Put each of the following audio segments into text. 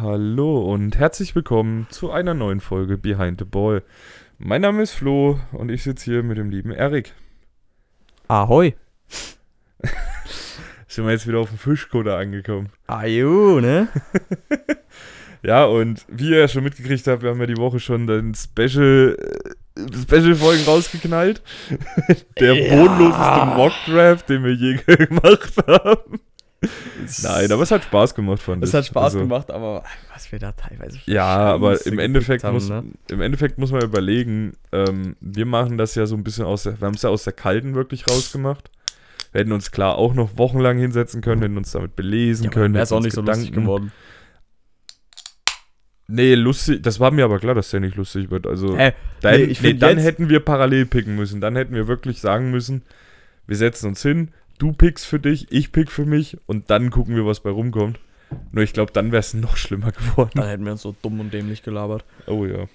Hallo und herzlich willkommen zu einer neuen Folge Behind the Ball. Mein Name ist Flo und ich sitze hier mit dem lieben Erik. Ahoi. Sind wir jetzt wieder auf dem Fischkutter angekommen. Ajo, ne? Ja, und wie ihr ja schon mitgekriegt habt, wir haben ja die Woche schon den Special, äh, Special-Folgen rausgeknallt. Der Ja. bodenloseste Mock-Draft, den wir je gemacht haben. Nein, aber es hat Spaß gemacht, fand ich. Es hat Spaß Also, gemaaber aber was wir da teilweise Ja, aber im Endeffekt, haben, muss, ne? im Endeffekt muss man überlegen, ähm, wir machen das ja so ein bisschen aus der, wir haben es ja aus der Kalten wirklich rausgemacht. Wir hätten uns klar auch noch wochenlang hinsetzen können, hätten uns damit belesen Ja, können. wäre es auch nicht so lustig Gedanken- geworden. Nee, lustig, das war mir aber klar, dass der nicht lustig wird. Also, Hä? da nee, hätten- ich nee, dann hätten wir parallel picken müssen. Dann hätten wir wirklich sagen müssen, wir setzen uns hin, du pickst für dich, ich pick für mich und dann gucken wir, was bei rumkommt. Nur ich glaube, dann wäre es noch schlimmer geworden. Dann hätten wir uns so dumm und dämlich gelabert. Oh ja.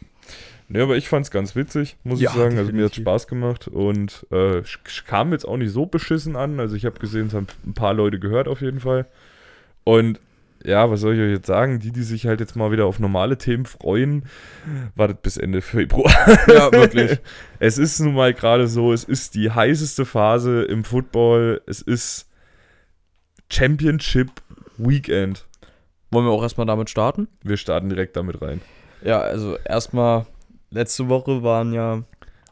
Ne, aber ich fand's ganz witzig, muss Ja, ich sagen. Also mir hat. Spaß gemacht und äh, kam jetzt auch nicht so beschissen an. Also ich habe gesehen, es haben ein paar Leute gehört auf jeden Fall. Und ja, was soll ich euch jetzt sagen? Die, die sich halt jetzt mal wieder auf normale Themen freuen, wartet bis Ende Februar. Ja, wirklich. Es ist nun mal gerade so, es ist die heißeste Phase im Football. Es ist Championship Weekend. Wollen wir auch erstmal damit starten? Wir starten direkt damit rein. Ja, also erstmal, letzte Woche waren ja,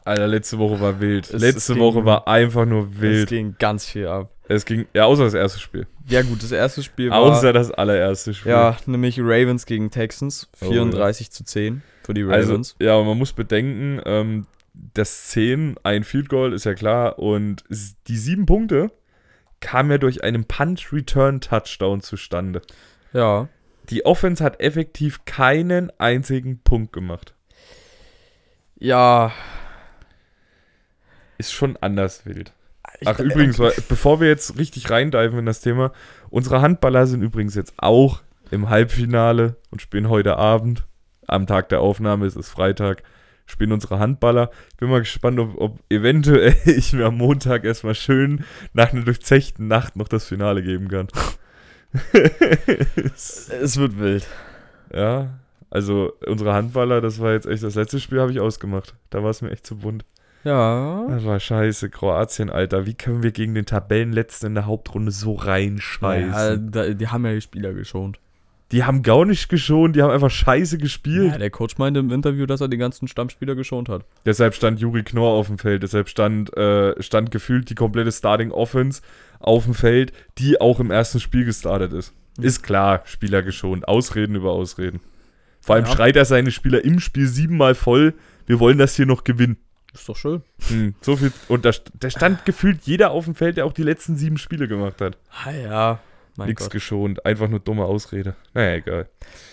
Alter, letzte Woche war wild. Es- letzte es Woche ging- war einfach nur es wild. ging ganz viel ab. Es ging, ja, außer das erste Spiel. Ja gut, das erste Spiel war, Außer das allererste Spiel. ja, nämlich Ravens gegen Texans, Oh, 34 zu 10 für die also, Ravens. ja, und man muss bedenken, ähm, das 10, ein Field Goal ist ja klar. Und die sieben Punkte kamen ja durch einen Punt-Return-Touchdown zustande. ja. Die Offense hat effektiv keinen einzigen Punkt gemacht. Ja. Ist schon anders wild. Ich- Ach, übrigens, bevor wir jetzt richtig reindiven in das Thema, unsere Handballer sind übrigens jetzt auch im Halbfinale und spielen heute Abend. Am Tag der Aufnahme, es ist Freitag, spielen unsere Handballer. Ich bin mal gespannt, ob, ob eventuell ich mir am Montag erstmal schön nach einer durchzechten Nacht noch das Finale geben kann. Es wird wild. ja, also unsere Handballer, das war jetzt echt das letzte Spiel, habe ich ausgemacht. Da war es mir echt zu bunt. Ja. Das war scheiße, Kroatien, Alter. Wie können wir gegen den Tabellenletzten in der Hauptrunde so reinscheißen? Ja, da, die haben ja die Spieler geschont. Die haben gar nicht geschont, die haben einfach scheiße gespielt. Ja, der Coach meinte im Interview, dass er die ganzen Stammspieler geschont hat. Deshalb stand Juri Knorr auf dem Feld, deshalb stand, äh, stand gefühlt die komplette Starting Offense auf dem Feld, die auch im ersten Spiel gestartet ist. Mhm. Ist klar, Spieler geschont. Ausreden über Ausreden. Vor allem Ja. schreit er seine Spieler im Spiel siebenmal voll, wir wollen das hier noch gewinnen. Ist doch schön. Hm, so viel. Und da, da stand gefühlt jeder auf dem Feld, der auch die letzten sieben Spiele gemacht hat. Ah ja, mein Nix Gott. geschont, einfach nur dumme Ausrede. Naja, egal.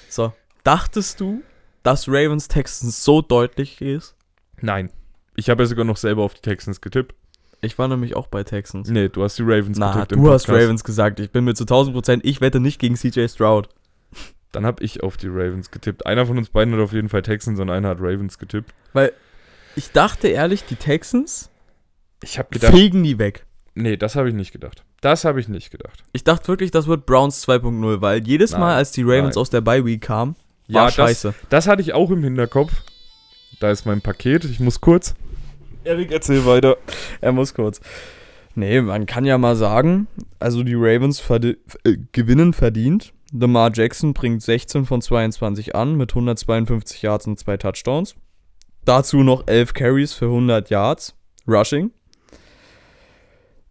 So, dachtest du, dass Ravens Texans so deutlich ist? Nein. Ich habe ja sogar noch selber auf die Texans getippt. Ich war nämlich auch bei Texans. Nee, du hast die Ravens Na, getippt. du hast Ravens gesagt. Ich bin mir zu 1000 Prozent, ich wette nicht gegen CJ Stroud. Dann habe ich auf die Ravens getippt. Einer von uns beiden hat auf jeden Fall Texans und einer hat Ravens getippt. Weil ich dachte ehrlich, die Texans Ich habe gedacht. fegen die weg. Nee, das habe ich nicht gedacht. Das habe ich nicht gedacht. Ich dachte wirklich, das wird Browns 2.0, weil jedes Mal, Nein, als die Ravens nein. aus der Bye Week kamen, Ja, war das- scheiße. Das hatte ich auch im Hinterkopf. Da ist mein Paket. Ich muss kurz. Erik, erzähl weiter. Er muss kurz. Nee, man kann ja mal sagen, also die Ravens verde äh, gewinnen verdient. Lamar Jackson bringt 16 von 22 an mit 152 Yards und zwei Touchdowns. Dazu noch 11 Carries für 100 Yards, Rushing.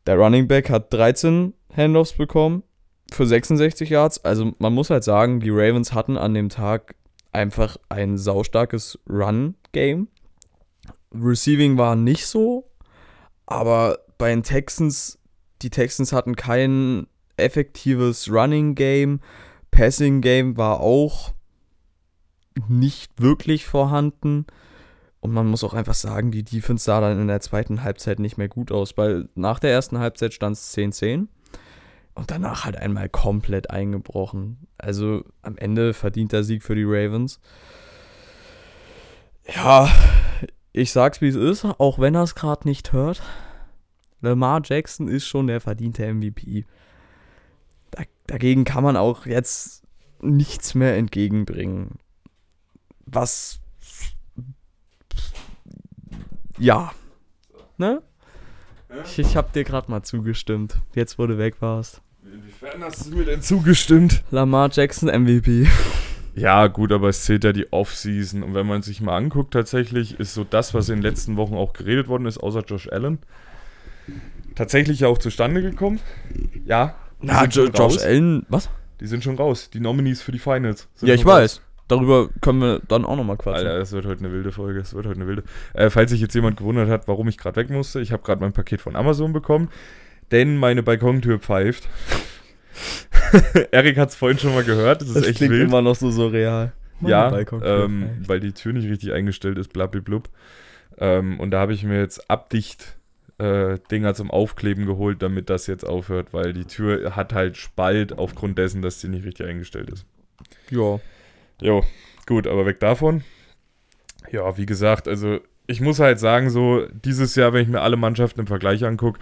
Der Running Back hat 13 Handoffs bekommen für 66 Yards. Also man muss halt sagen, die Ravens hatten an dem Tag einfach ein saustarkes Run-Game. Receiving war nicht so, aber bei den Texans, die Texans hatten kein effektives Running Game. Passing Game war auch nicht wirklich vorhanden. Und man muss auch einfach sagen, die Defense sah dann in der zweiten Halbzeit nicht mehr gut aus, weil nach der ersten Halbzeit stand es 10-10 und danach halt einmal komplett eingebrochen. Also am Ende verdient der Sieg für die Ravens. Ja, ich sag's wie es ist, auch wenn er es gerade nicht hört. Lamar Jackson ist schon der verdiente MVP. Da, dagegen kann man auch jetzt nichts mehr entgegenbringen. Was. Ja. Ne? Ich, ich hab dir gerade mal zugestimmt. Jetzt, wo du weg warst. Inwiefern hast du mir denn zugestimmt? Lamar Jackson MVP. Ja, gut, aber es zählt ja die Offseason. Und wenn man sich mal anguckt, tatsächlich ist so das, was in den letzten Wochen auch geredet worden ist, außer Josh Allen, tatsächlich auch zustande gekommen. Ja. Na, jo Josh raus. Allen, was? Die sind schon raus. Die Nominees für die Finals. Sind Ja, ich raus. weiß. Darüber können wir dann auch nochmal quatschen. Alter, es wird heute eine wilde Folge. Es wird heute eine wilde. Äh, falls sich jetzt jemand gewundert hat, warum ich gerade weg musste, ich habe gerade mein Paket von Amazon bekommen, denn meine Balkontür pfeift. Erik hat es vorhin schon mal gehört. Das ist das echt klingt wild. immer noch so surreal. Ja, Balkon- ähm, weil die Tür nicht richtig eingestellt ist, blablablub. Ähm, und da habe ich mir jetzt Abdicht äh, Dinger zum Aufkleben geholt, damit das jetzt aufhört, weil die Tür hat halt Spalt aufgrund dessen, dass die nicht richtig eingestellt ist. ja. Jo, gut, aber weg davon. Ja, wie gesagt, also ich muss halt sagen, so dieses Jahr, wenn ich mir alle Mannschaften im Vergleich angucke,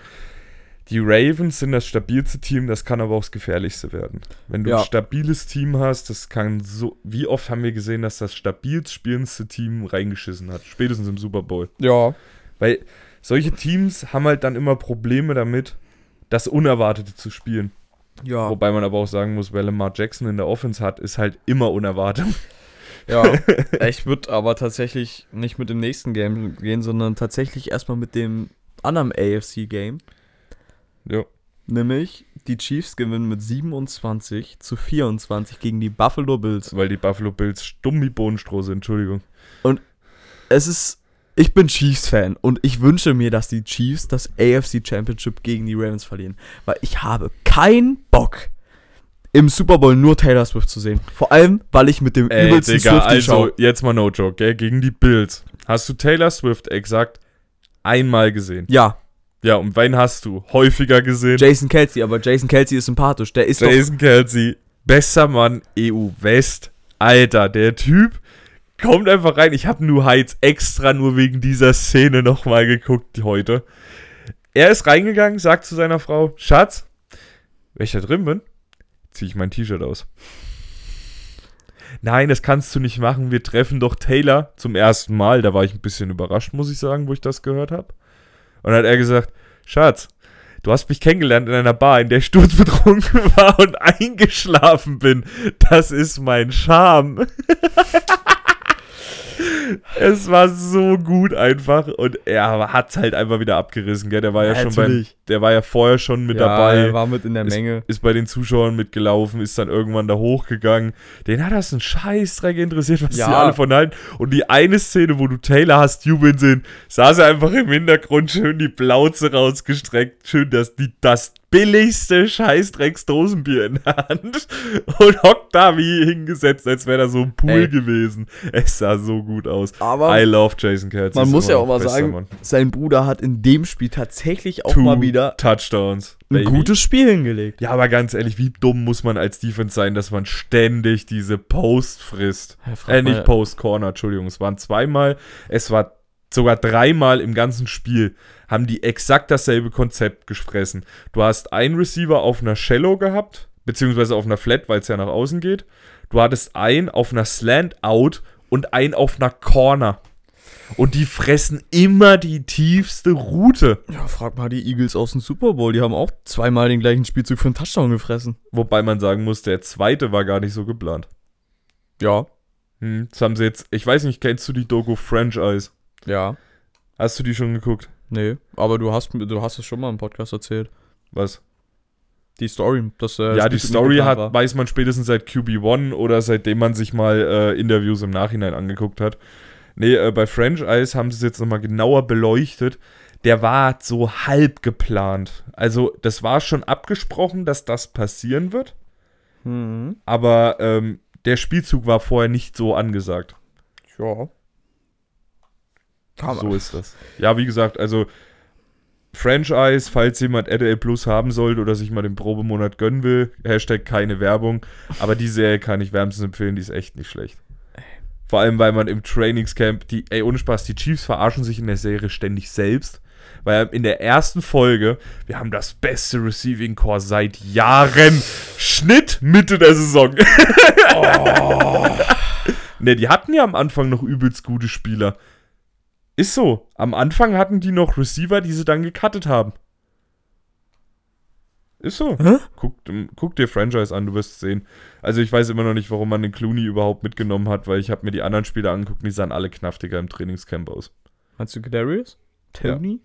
die Ravens sind das stabilste Team, das kann aber auch das gefährlichste werden. Wenn du Ja. ein stabiles Team hast, das kann so. Wie oft haben wir gesehen, dass das stabilst spielendste Team reingeschissen hat? Spätestens im Super Bowl. Ja. Weil solche Teams haben halt dann immer Probleme damit, das Unerwartete zu spielen. Ja. Wobei man aber auch sagen muss, wer Lamar Jackson in der Offense hat, ist halt immer unerwartet. Ja. ich würde aber tatsächlich nicht mit dem nächsten Game gehen, sondern tatsächlich erstmal mit dem anderen AFC-Game. Ja. Nämlich die Chiefs gewinnen mit 27 zu 24 gegen die Buffalo Bills. Weil die Buffalo Bills stumm wie Bohnenstroh sind, Entschuldigung. Es ist. Ich bin Chiefs-Fan und ich wünsche mir, dass die Chiefs das AFC Championship gegen die Ravens verlieren. Weil ich habe keinen Bock, im Super Bowl nur Taylor Swift zu sehen. Vor allem, weil ich mit dem Ey, übelsten Digga, Swiftie also schaue. jetzt mal no joke, gell? Gegen die Bills. Hast du Taylor Swift exakt einmal gesehen? Ja, Ja, und wen hast du häufiger gesehen? Jason Kelsey, aber Jason Kelsey ist sympathisch. Der ist doch. Jason Kelsey, bester Mann EU West. Alter, der Typ kommt einfach rein. Ich habe nur Heiz extra nur wegen dieser Szene nochmal geguckt heute. Er ist reingegangen, sagt zu seiner Frau, Schatz, wenn ich da drin bin, ziehe ich mein T-Shirt aus. Nein, das kannst du nicht machen. Wir treffen doch Taylor zum ersten Mal. Da war ich ein bisschen überrascht, muss ich sagen, wo ich das gehört habe. Und dann hat er gesagt, Schatz, du hast mich kennengelernt in einer Bar, in der ich sturzbetrunken war und eingeschlafen bin. Das ist mein Charme. es war so gut einfach und er hat's halt einfach wieder abgerissen, gell? Der war ja, Ja, schon beim, der war ja vorher schon mit ja, dabei Er war mit in der ist, Menge. ist bei den Zuschauern mitgelaufen, ist dann irgendwann da hochgegangen. Den hat das ein Scheißdreck interessiert, was Ja. die alle von halten. Und die eine Szene, wo du Taylor hast jubeln sehen, saß er einfach im Hintergrund schön die Plauze rausgestreckt, schön das, die, das billigste Scheißdrecks-Dosenbier in der Hand und hockt da wie hingesetzt, als wäre da so ein Pool Ey. gewesen. Es sah so gut aus. Aber I love Jason Kelsey. man muss ja auch mal sagen, Mann. sein Bruder hat in dem Spiel tatsächlich auch Two mal wieder Touchdowns. ein Baby. gutes Spiel hingelegt. Ja, aber ganz ehrlich, wie dumm muss man als Defense sein, dass man ständig diese Post frisst? Ja, Äh, nicht Post, Corner, Entschuldigung. Es waren zweimal, es war sogar dreimal im ganzen Spiel, haben die exakt dasselbe Konzept gefressen. Du hast einen Receiver auf einer Shallow gehabt, beziehungsweise auf einer Flat, weil es ja nach außen geht. Du hattest einen auf einer Slant Out und einen auf einer Corner. Und die fressen immer die tiefste Route. Ja, frag mal die Eagles aus dem Super Bowl. Die haben auch zweimal den gleichen Spielzug für einen Touchdown gefressen. Wobei man sagen muss, der zweite war gar nicht so geplant. Ja. Hm, das haben sie jetzt, ich weiß nicht, kennst du die Doku Franchise? Ja. Hast du die schon geguckt? Nee, aber du hast, du hast es schon mal im Podcast erzählt. Was? Die Story. Dass, äh, ja, die Story hat, war. weiß man spätestens seit QB1 oder seitdem man sich mal äh, Interviews im Nachhinein angeguckt hat. Nee, äh, bei Franchise haben sie es jetzt nochmal genauer beleuchtet. Der war so halb geplant. Also, das war schon abgesprochen, dass das passieren wird. Mhm. Aber ähm, der Spielzug war vorher nicht so angesagt. Ja. Kann So ist das. Ja, wie gesagt, also Franchise, falls jemand RTL Plus haben sollte oder sich mal den Probemonat gönnen will, Hashtag keine Werbung. Aber die Serie kann ich wärmstens empfehlen, die ist echt nicht schlecht. Vor allem, weil man im Trainingscamp, die, ey, ohne Spaß, die Chiefs verarschen sich in der Serie ständig selbst. weil in der ersten Folge, wir haben das beste Receiving Core seit Jahren. Schnitt Mitte der Saison. Oh. ne, die hatten ja am Anfang noch übelst gute Spieler. Ist so. Am Anfang hatten die noch Receiver, die sie dann gecuttet haben. Ist so. Guck, guck, dir Franchise an, du wirst sehen. Also ich weiß immer noch nicht, warum man den Clooney überhaupt mitgenommen hat, weil ich habe mir die anderen Spieler angeguckt, die sahen alle knaftiger im Trainingscamp aus. Meinst du Kadarius? Tony? Ja.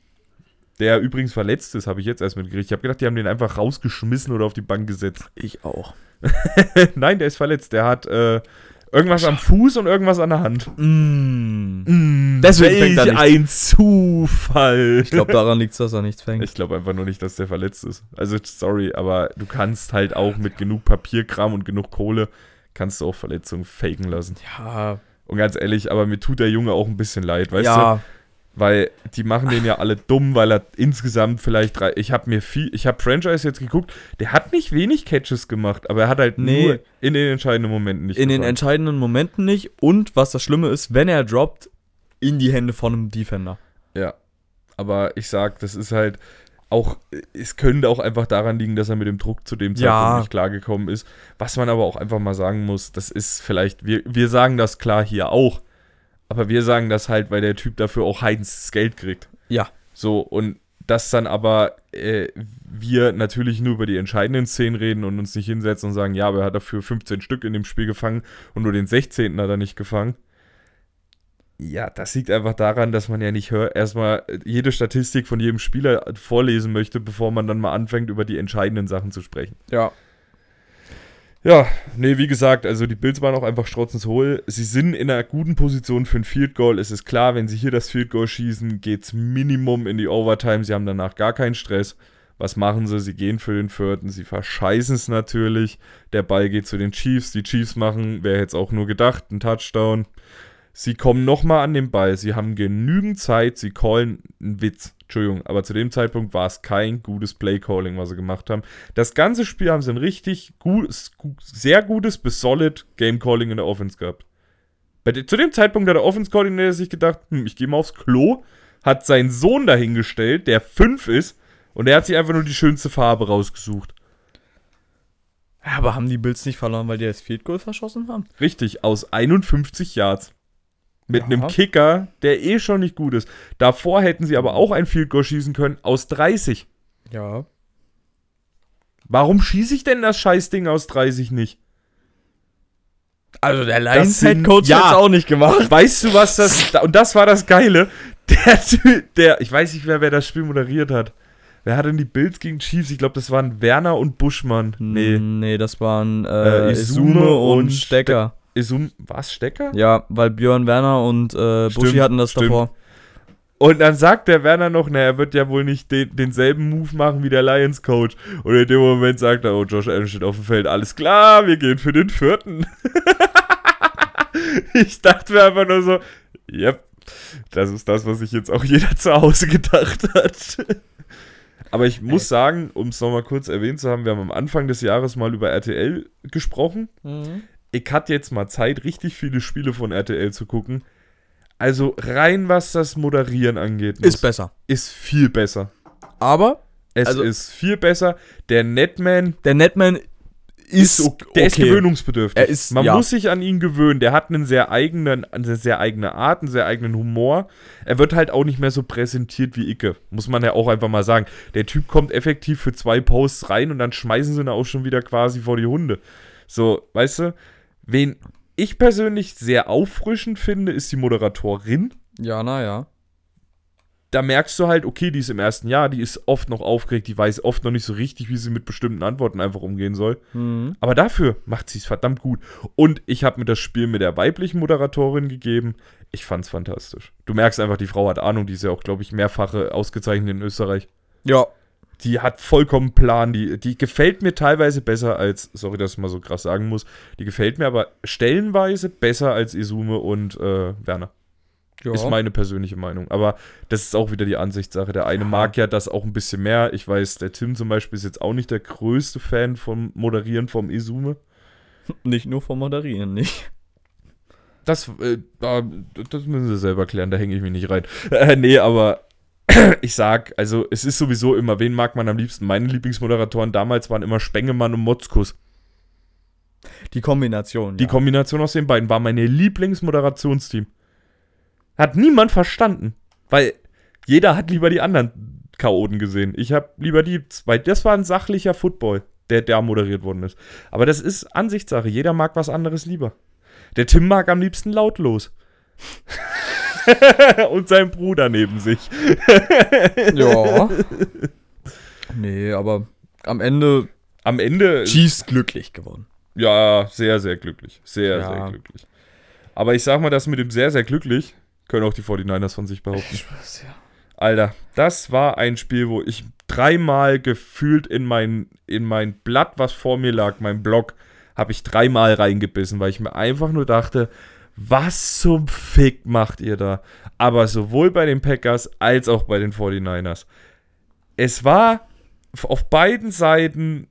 Der übrigens verletzt ist, habe ich jetzt erst mitgekriegt. Ich habe gedacht, die haben den einfach rausgeschmissen oder auf die Bank gesetzt. Ich auch. Nein, der ist verletzt. Der hat äh, Irgendwas am Fuß und irgendwas an der Hand. Mm. Mm. Deswegen fängt er nichts. ein Zufall. Ich glaube, daran liegt es, dass er nichts fängt. Ich glaube einfach nur nicht, dass der verletzt ist. Also, sorry, aber du kannst halt auch mit genug Papierkram und genug Kohle, kannst du auch Verletzungen faken lassen. Ja. Und ganz ehrlich, aber mir tut der Junge auch ein bisschen leid, weißt ja. du? Weil die machen den ja alle dumm, weil er insgesamt vielleicht drei. Ich habe mir viel. Ich habe Franchise jetzt geguckt. Der hat nicht wenig Catches gemacht, aber er hat halt nee, nur in den entscheidenden Momenten nicht. In gefahren. den entscheidenden Momenten nicht. Und was das Schlimme ist, wenn er droppt, in die Hände von einem Defender. Ja. Aber ich sag, das ist halt auch. Es könnte auch einfach daran liegen, dass er mit dem Druck zu dem Zeitpunkt ja. nicht klargekommen ist. Was man aber auch einfach mal sagen muss, das ist vielleicht. Wir, wir sagen das klar hier auch aber wir sagen das halt, weil der Typ dafür auch Heinz Geld kriegt. Ja. So, und dass dann aber äh, wir natürlich nur über die entscheidenden Szenen reden und uns nicht hinsetzen und sagen, ja, aber er hat dafür 15 Stück in dem Spiel gefangen und nur den 16. hat er nicht gefangen. Ja, das liegt einfach daran, dass man ja nicht hör, erstmal jede Statistik von jedem Spieler vorlesen möchte, bevor man dann mal anfängt, über die entscheidenden Sachen zu sprechen. Ja. Ja, nee, wie gesagt, also die Bills waren auch einfach strotzens hohl. Sie sind in einer guten Position für ein Field Goal. Es ist klar, wenn sie hier das Field Goal schießen, geht's Minimum in die Overtime. Sie haben danach gar keinen Stress. Was machen sie? Sie gehen für den vierten. Sie verscheißen es natürlich. Der Ball geht zu den Chiefs. Die Chiefs machen, wer hätte es auch nur gedacht, einen Touchdown. Sie kommen nochmal an den Ball. Sie haben genügend Zeit. Sie callen einen Witz. Entschuldigung, aber zu dem Zeitpunkt war es kein gutes Play-Calling, was sie gemacht haben. Das ganze Spiel haben sie ein richtig gut, sehr gutes bis solid Game-Calling in der Offense gehabt. Zu dem Zeitpunkt hat der Offense-Coordinator sich gedacht, hm, ich gehe mal aufs Klo, hat seinen Sohn dahingestellt, der fünf ist, und er hat sich einfach nur die schönste Farbe rausgesucht. Aber haben die Bills nicht verloren, weil die das Field Goal verschossen haben? Richtig, aus 51 Yards. Mit ja. einem Kicker, der eh schon nicht gut ist. Davor hätten sie aber auch ein Field Goal schießen können aus 30. Ja. Warum schieße ich denn das Scheißding aus 30 nicht? Also der Lions Head Coach ja, hat's auch nicht gemacht. Weißt du, was das und das war das geile. Der der ich weiß nicht mehr, wer das Spiel moderiert hat. Wer hat denn die Bills gegen Chiefs? Ich glaube, das waren Werner und Buschmann. Nee, nee, das waren äh, äh Isume, Isume und, und Stecker. Isum, was, Stecker? Ja, weil Björn Werner und äh, Buschi hatten das stimmt. davor. Und dann sagt der Werner noch, na, er wird ja wohl nicht den, denselben Move machen wie der Lions Coach. Und in dem Moment sagt er, oh, Josh Allen steht auf dem Feld, alles klar, wir gehen für den vierten. ich dachte mir einfach nur so, yep, das ist das, was sich jetzt auch jeder zu Hause gedacht hat. Aber ich muss sagen, um es nochmal kurz erwähnt zu haben, wir haben am Anfang des Jahres mal über RTL gesprochen. Mhm ich hatte jetzt mal Zeit, richtig viele Spiele von RTL zu gucken. Also rein was das Moderieren angeht. Muss, ist besser. Ist viel besser. Aber es also, ist viel besser. Der Netman. Der Netman ist, ist okay. Der ist gewöhnungsbedürftig. Er ist, Man ja. muss sich an ihn gewöhnen. Der hat einen sehr eigenen, eine sehr eigene Art, einen sehr eigenen Humor. Er wird halt auch nicht mehr so präsentiert wie Icke. Muss man ja auch einfach mal sagen. Der Typ kommt effektiv für zwei Posts rein und dann schmeißen sie ihn auch schon wieder quasi vor die Hunde. So, weißt du? Wen ich persönlich sehr auffrischend finde, ist die Moderatorin. Ja, naja. Da merkst du halt, okay, die ist im ersten Jahr, die ist oft noch aufgeregt, die weiß oft noch nicht so richtig, wie sie mit bestimmten Antworten einfach umgehen soll. Mhm. Aber dafür macht sie es verdammt gut. Und ich habe mir das Spiel mit der weiblichen Moderatorin gegeben. Ich fand's fantastisch. Du merkst einfach, die Frau hat Ahnung, die ist ja auch, glaube ich, mehrfache ausgezeichnet in Österreich. Ja, die hat vollkommen Plan. Die, die gefällt mir teilweise besser als, sorry, dass ich mal so krass sagen muss, die gefällt mir aber stellenweise besser als Isume und äh, Werner. Ja. Ist meine persönliche Meinung. Aber das ist auch wieder die Ansichtssache. Der eine ja. mag ja das auch ein bisschen mehr. Ich weiß, der Tim zum Beispiel ist jetzt auch nicht der größte Fan vom Moderieren vom Isume. Nicht nur vom Moderieren, nicht. Das, äh, das müssen sie selber klären, da hänge ich mich nicht rein. Äh, nee, aber ich sag, also es ist sowieso immer, wen mag man am liebsten? Meine Lieblingsmoderatoren damals waren immer Spengemann und Motzkus. Die Kombination. Die ja. Kombination aus den beiden war meine Lieblingsmoderationsteam. Hat niemand verstanden, weil jeder hat lieber die anderen Chaoten gesehen. Ich habe lieber die zwei. Das war ein sachlicher Football, der da moderiert worden ist. Aber das ist Ansichtssache. Jeder mag was anderes lieber. Der Tim mag am liebsten lautlos. Und sein Bruder neben sich. Ja. nee, aber am Ende Am Ende, Chiefs glücklich geworden. ja, sehr, sehr glücklich. Sehr, Ja. sehr glücklich. Aber ich sag mal, das mit dem sehr, sehr glücklich können auch die 49ers von sich behaupten. Alter, das war ein Spiel, wo ich dreimal gefühlt in mein, in mein Blatt, was vor mir lag, mein Block, habe ich dreimal reingebissen, weil ich mir einfach nur dachte, was zum Fick macht ihr da? Aber sowohl bei den Packers als auch bei den 49ers. Es war auf beiden Seiten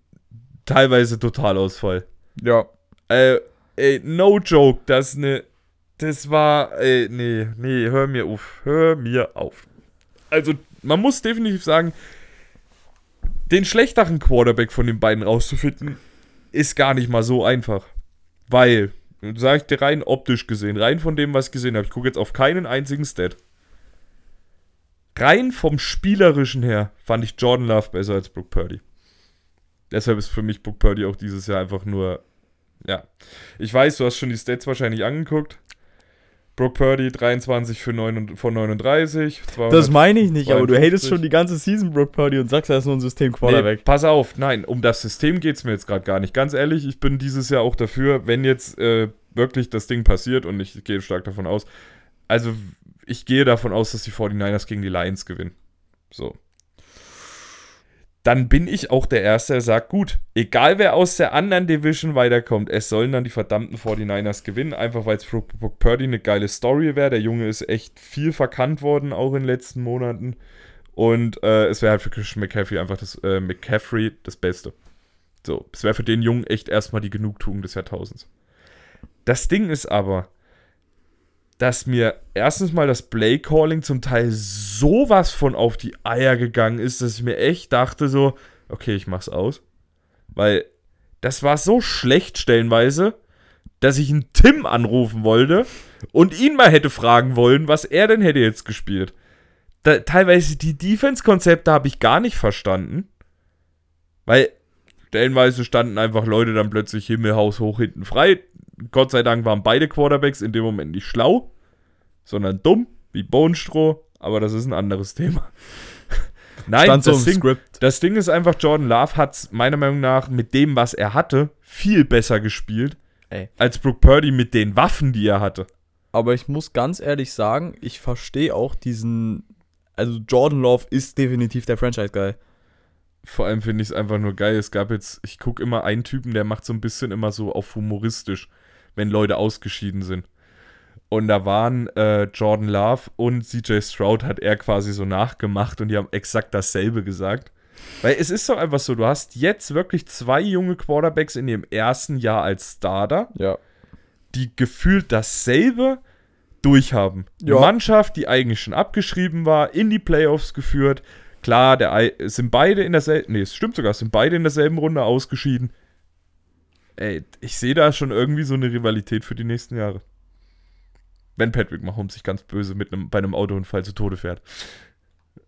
teilweise Totalausfall. Ja. Äh, ey, no joke, das ne. Das war, ey, nee, nee, hör mir auf. Hör mir auf. Also, man muss definitiv sagen, den schlechteren Quarterback von den beiden rauszufinden, ist gar nicht mal so einfach. Weil, sag ich dir rein optisch gesehen, rein von dem, was ich gesehen habe, ich gucke jetzt auf keinen einzigen Stat. Rein vom Spielerischen her fand ich Jordan Love besser als Brooke Purdy. Deshalb ist für mich Brooke Purdy auch dieses Jahr einfach nur ja. Ich weiß, du hast schon die Stats wahrscheinlich angeguckt. Brooke Purdy 23 für 9, von 39. 200 Das meine ich nicht, aber du 52. hatest schon die ganze Season Brook Purdy und sagst, er ist nur ein System Nee, Quarterback. pass auf, nein, um das System geht es mir jetzt gerade gar nicht. Ganz ehrlich, ich bin dieses Jahr auch dafür, wenn jetzt äh, wirklich das Ding passiert und ich gehe stark davon aus. Also, ich gehe davon aus, dass die 49ers gegen die Lions gewinnen. So. Dann bin ich auch der Erste, der sagt, gut, egal wer aus der anderen Division weiterkommt, es sollen dann die verdammten 49ers gewinnen, einfach weil es für Brook Purdy eine geile Story wäre. Der Junge ist echt viel verkannt worden, auch in den letzten Monaten. Und äh, es wäre halt für Christian McCaffrey einfach das äh, McCaffrey das Beste. So, es wäre für den Jungen echt erstmal die Genugtuung des Jahrtausends. Das Ding ist aber, dass mir erstens mal das Play-Calling zum Teil sowas von auf die Eier gegangen ist, dass ich mir echt dachte so, okay, ich mach's aus. Weil das war so schlecht stellenweise, dass ich einen Tim anrufen wollte und ihn mal hätte fragen wollen, was er denn hätte jetzt gespielt. Da, teilweise die Defense-Konzepte habe ich gar nicht verstanden. Weil stellenweise standen einfach Leute dann plötzlich Himmelhaus hoch hinten frei. Gott sei Dank waren beide Quarterbacks in dem Moment nicht schlau, sondern dumm, wie Bohnenstroh. Aber das ist ein anderes Thema. Nein, so das, Ding, das Ding ist einfach, Jordan Love hat meiner Meinung nach mit dem, was er hatte, viel besser gespielt, Ey. als Brooke Purdy mit den Waffen, die er hatte. Aber ich muss ganz ehrlich sagen, ich verstehe auch diesen. Also, Jordan Love ist definitiv der Franchise-Guy. Vor allem finde ich es einfach nur geil. Es gab jetzt, ich gucke immer einen Typen, der macht so ein bisschen immer so auf humoristisch, wenn Leute ausgeschieden sind. Und da waren äh, Jordan Love und CJ Stroud hat er quasi so nachgemacht und die haben exakt dasselbe gesagt. Weil es ist doch einfach so, du hast jetzt wirklich zwei junge Quarterbacks in ihrem ersten Jahr als Starter, Ja. die gefühlt dasselbe durchhaben. Ja. Mannschaft, die eigentlich schon abgeschrieben war, in die Playoffs geführt. Klar, der, sind beide in derselben, nee, es stimmt sogar, es sind beide in derselben Runde ausgeschieden. Ey, ich sehe da schon irgendwie so eine Rivalität für die nächsten Jahre. Wenn Patrick Mahomes sich ganz böse mit einem, bei einem Autounfall zu Tode fährt.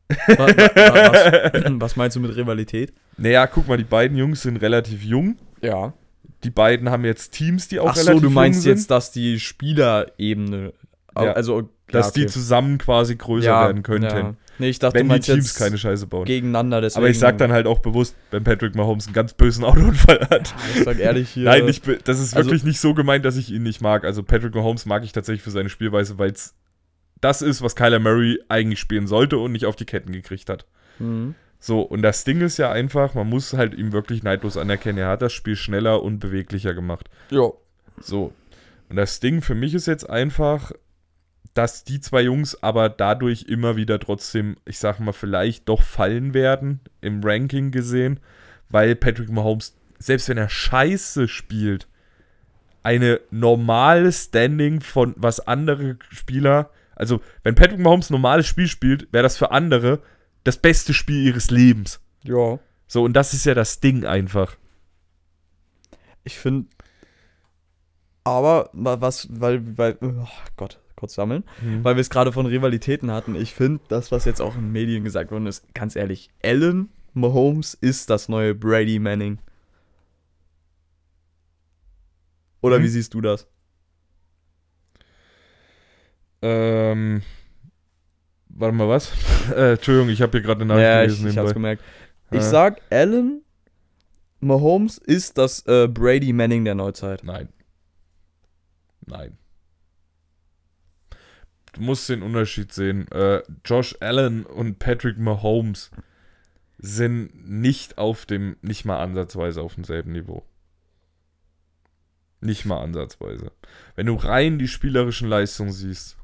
Wa- wa- wa- was, was meinst du mit Rivalität? Naja, guck mal, die beiden Jungs sind relativ jung. Ja. Die beiden haben jetzt Teams, die auch Ach so, relativ du meinst jung jetzt, sind, dass die Spielerebene. Ja. Also, dass ja, die okay. zusammen quasi größer Ja, werden könnten. Ja. Nee, ich dachte, Wenn die Teams jetzt keine Scheiße bauen. gegeneinander. Deswegen, Aber ich sag dann halt auch bewusst, wenn Patrick Mahomes einen ganz bösen Autounfall hat. Ich sag ehrlich hier. Nein, ich, das ist also- wirklich nicht so gemeint, dass ich ihn nicht mag. Also Patrick Mahomes mag ich tatsächlich für seine Spielweise, weil es das ist, was Kyler Murray eigentlich spielen sollte und nicht auf die Ketten gekriegt hat. Mhm. So, und das Ding ist ja einfach, man muss halt ihm wirklich neidlos anerkennen, er hat das Spiel schneller und beweglicher gemacht. Ja. So. Und das Ding für mich ist jetzt einfach, dass die zwei Jungs aber dadurch immer wieder trotzdem, ich sag mal, vielleicht doch fallen werden, im Ranking gesehen, weil Patrick Mahomes, selbst wenn er scheiße spielt, eine normale Standing von was andere Spieler Also, wenn Patrick Mahomes ein normales Spiel spielt, wäre das für andere das beste Spiel ihres Lebens. Ja. So, und das ist ja das Ding einfach. Ich finde. Aber wa- was, weil, weil, oh Gott, kurz sammeln. Weil wir es gerade von Rivalitäten hatten. Ich finde, das, was jetzt auch in Medien gesagt worden ist, ganz ehrlich, Allen Mahomes ist das neue Brady Manning. Oder Mhm. wie siehst du das? Ähm. Warte mal, was? äh, Entschuldigung, ich habe hier gerade eine Nachricht ja, ich, gelesen ich hab's nebenbei. gemerkt. Ich Äh. sag, Allen Mahomes ist das äh, Brady Manning der Neuzeit. Nein. Nein. Du musst den Unterschied sehen. Äh, Josh Allen und Patrick Mahomes sind nicht auf dem, nicht mal ansatzweise auf demselben Niveau. Nicht mal ansatzweise. Wenn du rein die spielerischen Leistungen siehst,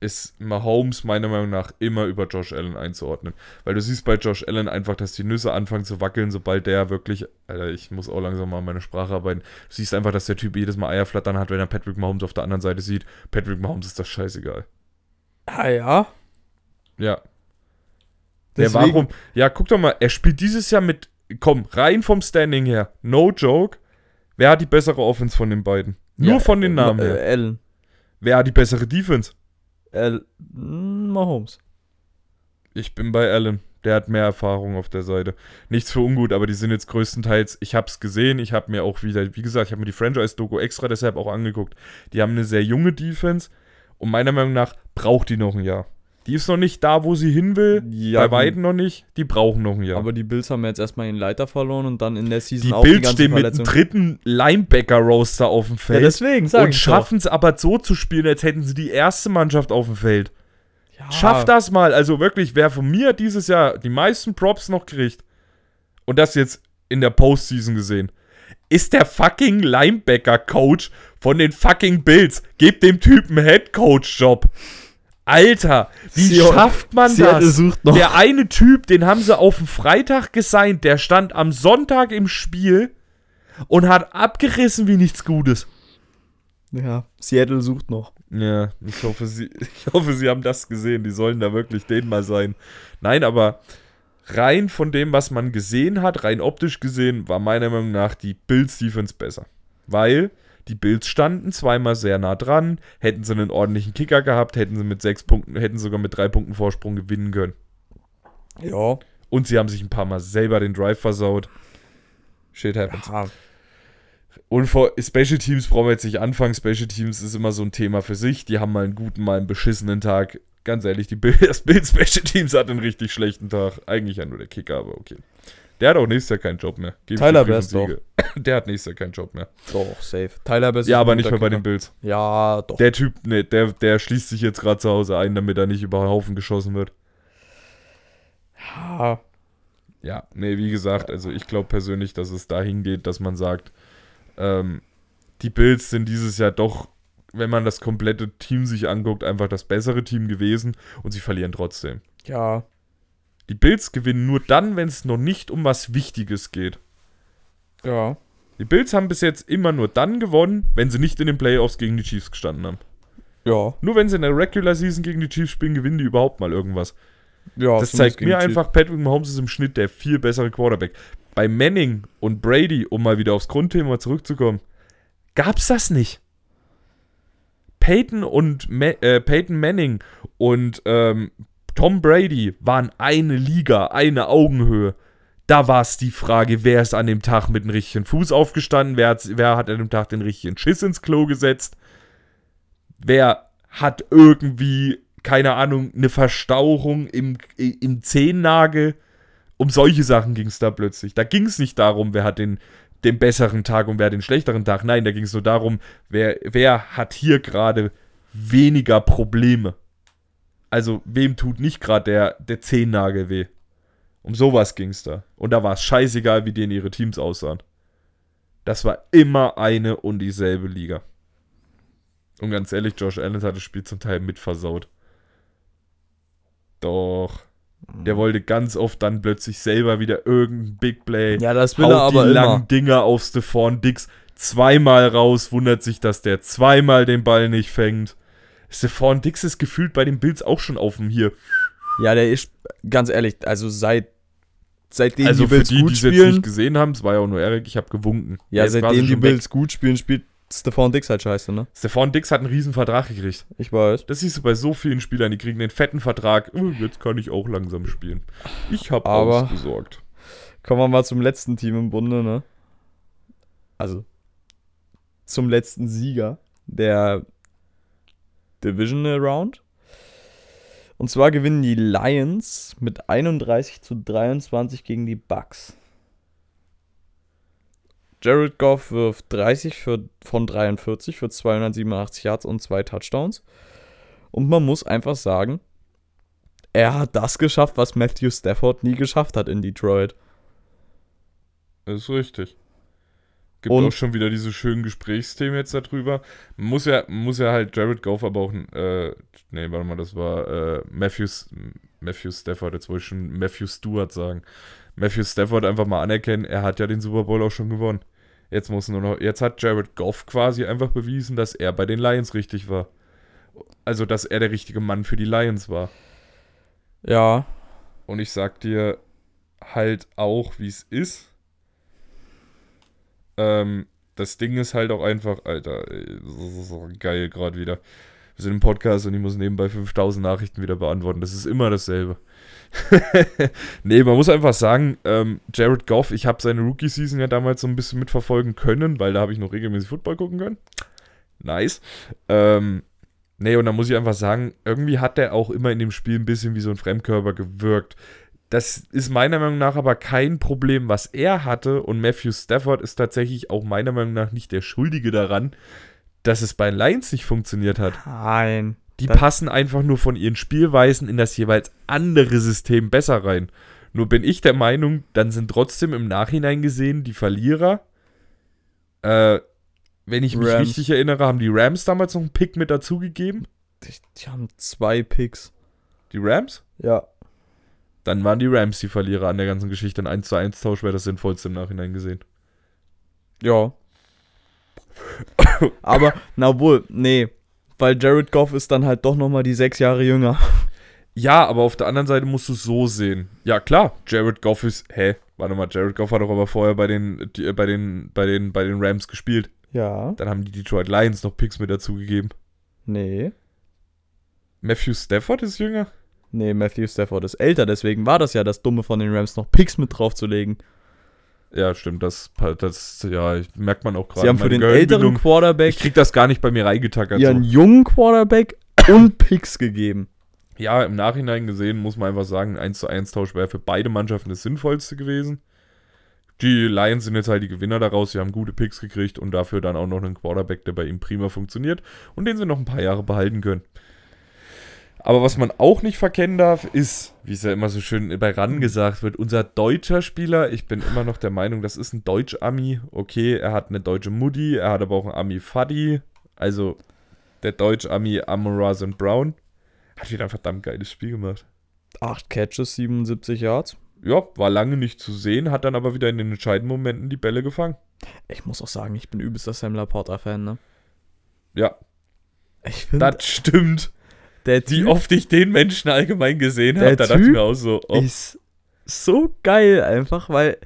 ist Mahomes meiner Meinung nach immer über Josh Allen einzuordnen. Weil du siehst bei Josh Allen einfach, dass die Nüsse anfangen zu wackeln, sobald der wirklich, Alter, ich muss auch langsam mal an meine Sprache arbeiten. Du siehst einfach, dass der Typ jedes Mal Eier flattern hat, wenn er Patrick Mahomes auf der anderen Seite sieht. Patrick Mahomes ist das scheißegal. Ah ja. Ja. Ja, Deswegen- warum? Ja, guck doch mal, er spielt dieses Jahr mit, komm, rein vom Standing her, no joke. Wer hat die bessere Offense von den beiden? Nur Ja, von den Ma- Namen her. Äh, Allen. Wer hat die bessere Defense? Al mm, Mahomes. Ich bin bei Allen. Der hat mehr Erfahrung auf der Seite. Nichts für ungut, aber die sind jetzt größtenteils, ich hab's gesehen, ich habe mir auch wieder, wie gesagt, ich habe mir die Franchise-Doku extra deshalb auch angeguckt. Die haben eine sehr junge Defense und meiner Meinung nach braucht die noch ein Jahr. Die ist noch nicht da, wo sie hin will. Ja, bei beiden noch nicht. Die brauchen noch ein Jahr. Aber die Bills haben jetzt erstmal den Leiter verloren und dann in der Season die auch die Bills ganzen stehen mit einem Verletzungen. dritten Linebacker-Roster auf dem Ja, Feld deswegen sag und schaffen es aber so zu spielen, als hätten sie die erste Mannschaft auf dem Feld. Ja. Schafft das mal. Also wirklich, wer von mir dieses Jahr die meisten Props noch kriegt, und das jetzt in der Postseason gesehen, ist der fucking Linebacker-Coach von den fucking Bills. Gebt dem Typen Head-Coach-Job. Alter, wie Seattle- schafft man Seattle das? sucht noch. Der eine Typ, den haben sie auf dem Freitag gesigned, der stand am Sonntag im Spiel und hat abgerissen wie nichts Gutes. Ja, Seattle sucht noch. Ja, ich hoffe, sie, ich hoffe, sie haben das gesehen. Die sollen da wirklich den mal sein. Nein, aber rein von dem, was man gesehen hat, rein optisch gesehen, war meiner Meinung nach die Bills Defense besser. Weil die Bills standen zweimal sehr nah dran. Hätten sie einen ordentlichen Kicker gehabt, hätten sie mit sechs Punkten, hätten sogar mit drei Punkten Vorsprung gewinnen können. Ja. Und sie haben sich ein paar Mal selber den Drive versaut. Shit happens. ja. Und vor Special Teams brauchen wir jetzt nicht anfangen. Special Teams ist immer so ein Thema für sich. Die haben mal einen guten, mal einen beschissenen Tag. Ganz ehrlich, die Bild, das Bild Special Teams hat einen richtig schlechten Tag. Eigentlich ja nur der Kicker, aber okay. Der hat auch nächstes Jahr keinen Job mehr. Geben Tyler Bass Siege. Der hat nächstes Jahr keinen Job mehr. Doch, safe. Tyler Bass Ja, aber nicht mehr bei den. Bills. Ja, doch. Der Typ, nee, der, der schließt sich jetzt gerade zu Hause ein, damit er nicht über den Haufen geschossen wird. Ja. Ja, nee, wie gesagt, also ich glaube persönlich, dass es dahin geht, dass man sagt, ähm, die Bills sind dieses Jahr doch, wenn man das komplette Team sich anguckt, einfach das bessere Team gewesen und sie verlieren trotzdem. Ja. Die Bills gewinnen nur dann, wenn es noch nicht um was Wichtiges geht. Ja. Die Bills haben bis jetzt immer nur dann gewonnen, wenn sie nicht in den Playoffs gegen die Chiefs gestanden haben. Ja. Nur wenn sie in der Regular Season gegen die Chiefs spielen, gewinnen die überhaupt mal irgendwas. Ja, Das zeigt mir einfach, Patrick Mahomes ist im Schnitt der viel bessere Quarterback. Bei Manning und Brady, um mal wieder aufs Grundthema zurückzukommen, gab's das nicht. Peyton und Ma äh, Peyton Manning und ähm, Tom Brady waren eine Liga, eine Augenhöhe. Da war es die Frage, wer ist an dem Tag mit dem richtigen Fuß aufgestanden, wer, hat- wer hat an dem Tag den richtigen Schiss ins Klo gesetzt, wer hat irgendwie, keine Ahnung, eine Verstauchung im, im Zehennagel. Um solche Sachen ging es da plötzlich. Da ging es nicht darum, wer hat den, den besseren Tag und wer den schlechteren Tag. Nein, da ging es nur darum, wer, wer hat hier gerade weniger Probleme. Also, wem tut nicht gerade der, der Zehennagel weh? Um sowas ging es da. Und da war es scheißegal, wie denen ihre Teams aussahen. Das war immer eine und dieselbe Liga. Und ganz ehrlich, Josh Allen hat das Spiel zum Teil mit versaut. Doch. Der wollte ganz oft dann plötzlich selber wieder irgendein Big Play. Ja, das will er aber die immer. langen Dinger auf Stephon Dix zweimal raus, wundert sich, dass der zweimal den Ball nicht fängt. Stephon Dix ist gefühlt bei den Bills auch schon auf dem hier. Ja, der ist, ganz ehrlich, also seit seitdem also die Bills die, gut die es jetzt spielen, nicht gesehen haben, es war ja auch nur Erik, ich habe gewunken. ja, quasi seitdem die schon weg. Bills gut spielen, spielt Stephon Dix halt scheiße, ne? Stephon Dix hat einen riesen Vertrag gekriegt. Ich weiß. Das siehst du bei so vielen Spielern, die kriegen den fetten Vertrag. Oh, jetzt kann ich auch langsam spielen. Ich habe ausgesorgt. Kommen wir mal zum letzten Team im Bunde, ne? Also zum letzten Sieger der Divisional Round. Und zwar gewinnen die Lions mit 31 zu 23 gegen die Bucks. Jared Goff wirft 30 für, von 43 für 287 Yards und zwei Touchdowns. Und man muss einfach sagen, er hat das geschafft, was Matthew Stafford nie geschafft hat in Detroit. Ist richtig. Gibt Und- auch schon wieder diese schönen Gesprächsthemen jetzt darüber. Muss ja, muss ja halt Jared Goff aber auch, äh, nee, warte mal, das war äh, Matthews, Matthew Stafford, jetzt wollte ich schon Matthew Stewart sagen. Matthew Stafford einfach mal anerkennen, er hat ja den Super Bowl auch schon gewonnen. Jetzt muss nur noch, jetzt hat Jared Goff quasi einfach bewiesen, dass er bei den Lions richtig war. Also, dass er der richtige Mann für die Lions war. Ja, Und ich sag dir halt auch, wie es ist. Ähm, das Ding ist halt auch einfach, Alter, das ist so geil gerade wieder. Wir sind im Podcast und ich muss nebenbei 5000 Nachrichten wieder beantworten. Das ist immer dasselbe. nee, man muss einfach sagen, ähm, Jared Goff, ich habe seine Rookie-Season ja damals so ein bisschen mitverfolgen können, weil da habe ich noch regelmäßig Football gucken können. Nice. Ähm, nee, und da muss ich einfach sagen, irgendwie hat er auch immer in dem Spiel ein bisschen wie so ein Fremdkörper gewirkt. Das ist meiner Meinung nach aber kein Problem, was er hatte. Und Matthew Stafford ist tatsächlich auch meiner Meinung nach nicht der Schuldige daran, dass es bei Lions nicht funktioniert hat. nein. Die passen einfach nur von ihren Spielweisen in das jeweils andere System besser rein. Nur bin ich der Meinung, dann sind trotzdem im Nachhinein gesehen die Verlierer. Äh, wenn ich mich Rams. richtig erinnere, haben die Rams damals noch einen Pick mit dazugegeben. Die, die haben zwei Picks. Die Rams? Ja. Dann waren die Rams die Verlierer an der ganzen Geschichte. Ein 1 zu 1 Tausch wäre das sinnvollste im Nachhinein gesehen. Ja. Aber, na wohl, nee. Weil Jared Goff ist dann halt doch nochmal die sechs Jahre jünger. Ja, aber auf der anderen Seite musst du es so sehen. Ja, klar, Jared Goff ist. Hä? Warte mal, Jared Goff hat doch aber vorher bei den, die, äh, bei den, bei den, bei den Rams gespielt. Ja. Dann haben die Detroit Lions noch Picks mit dazugegeben. Nee. Matthew Stafford ist jünger? Nee, Matthew Stafford ist älter, deswegen war das ja das Dumme von den Rams, noch Picks mit draufzulegen. Ja, stimmt, das, das ja, merkt man auch gerade. Sie haben für den älteren. Quarterback Ich krieg das gar nicht bei mir reingetackert. ihren So. jungen Quarterback und Picks gegeben. Ja, im Nachhinein gesehen muss man einfach sagen, ein 1 zu 1 Tausch wäre für beide Mannschaften das Sinnvollste gewesen. Die Lions sind jetzt halt die Gewinner daraus, sie haben gute Picks gekriegt und dafür dann auch noch einen Quarterback, der bei ihnen prima funktioniert und den sie noch ein paar Jahre behalten können. Aber was man auch nicht verkennen darf, ist, wie es ja immer so schön bei RAN gesagt wird, unser deutscher Spieler, ich bin immer noch der Meinung, das ist ein Deutsch-Ami. Okay, er hat eine deutsche Mutti, er hat aber auch einen Ami-Faddy. Also der Deutsch-Ami Amora St. Brown. Hat wieder ein verdammt geiles Spiel gemacht. Acht Catches, 77 Yards. Ja, war lange nicht zu sehen, hat dann aber wieder in den entscheidenden Momenten die Bälle gefangen. Ich muss auch sagen, ich bin übelster Sam Laporta-Fan, ne? Ja, Ich finde, das stimmt. Der Wie Typ oft ich den Menschen allgemein gesehen habe, da dachte ich mir auch so, oh, ist so geil einfach, weil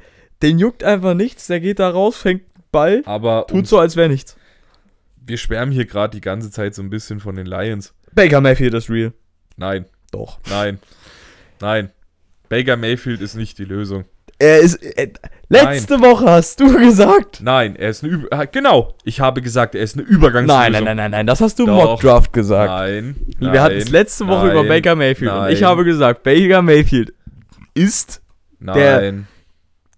den juckt einfach nichts, der geht da raus, fängt Ball, aber tut so, als wäre nichts. wir schwärmen hier gerade die ganze Zeit so ein bisschen von den Lions. Baker Mayfield ist real. Nein, Doch. nein, nein. Baker Mayfield ist nicht die Lösung. Er ist. Äh, letzte Woche hast du gesagt. Nein, er ist eine Über ah, Genau, ich habe gesagt, er ist eine Übergangslösung. Nein, nein, nein, nein, nein, das hast du im. Mockdraft gesagt. Nein, Wir hatten es nein, letzte Woche nein, über Baker Mayfield und ich nein. habe gesagt, Baker Mayfield ist der Nein,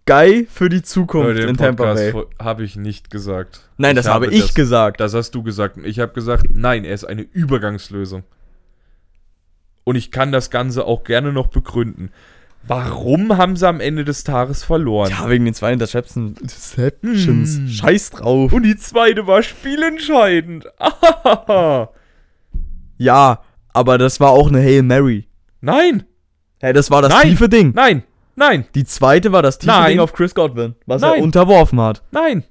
Guy für die Zukunft in Tampa Bay. habe ich nicht gesagt. Nein, das habe ich das, gesagt. Das hast du gesagt. Ich habe gesagt, nein, er ist eine Übergangslösung. Und ich kann das Ganze auch gerne noch begründen. Warum haben sie am Ende des Tages verloren? Ja, wegen den zwei Interceptions. Hm. Scheiß drauf. Und die zweite war spielentscheidend. Ja, aber das war auch eine Hail Mary. nein, Hey, das war das Nein. tiefe Ding. nein, nein, Die zweite war das tiefe Nein. Ding auf Chris Godwin, was er Nein. unterworfen hat. nein.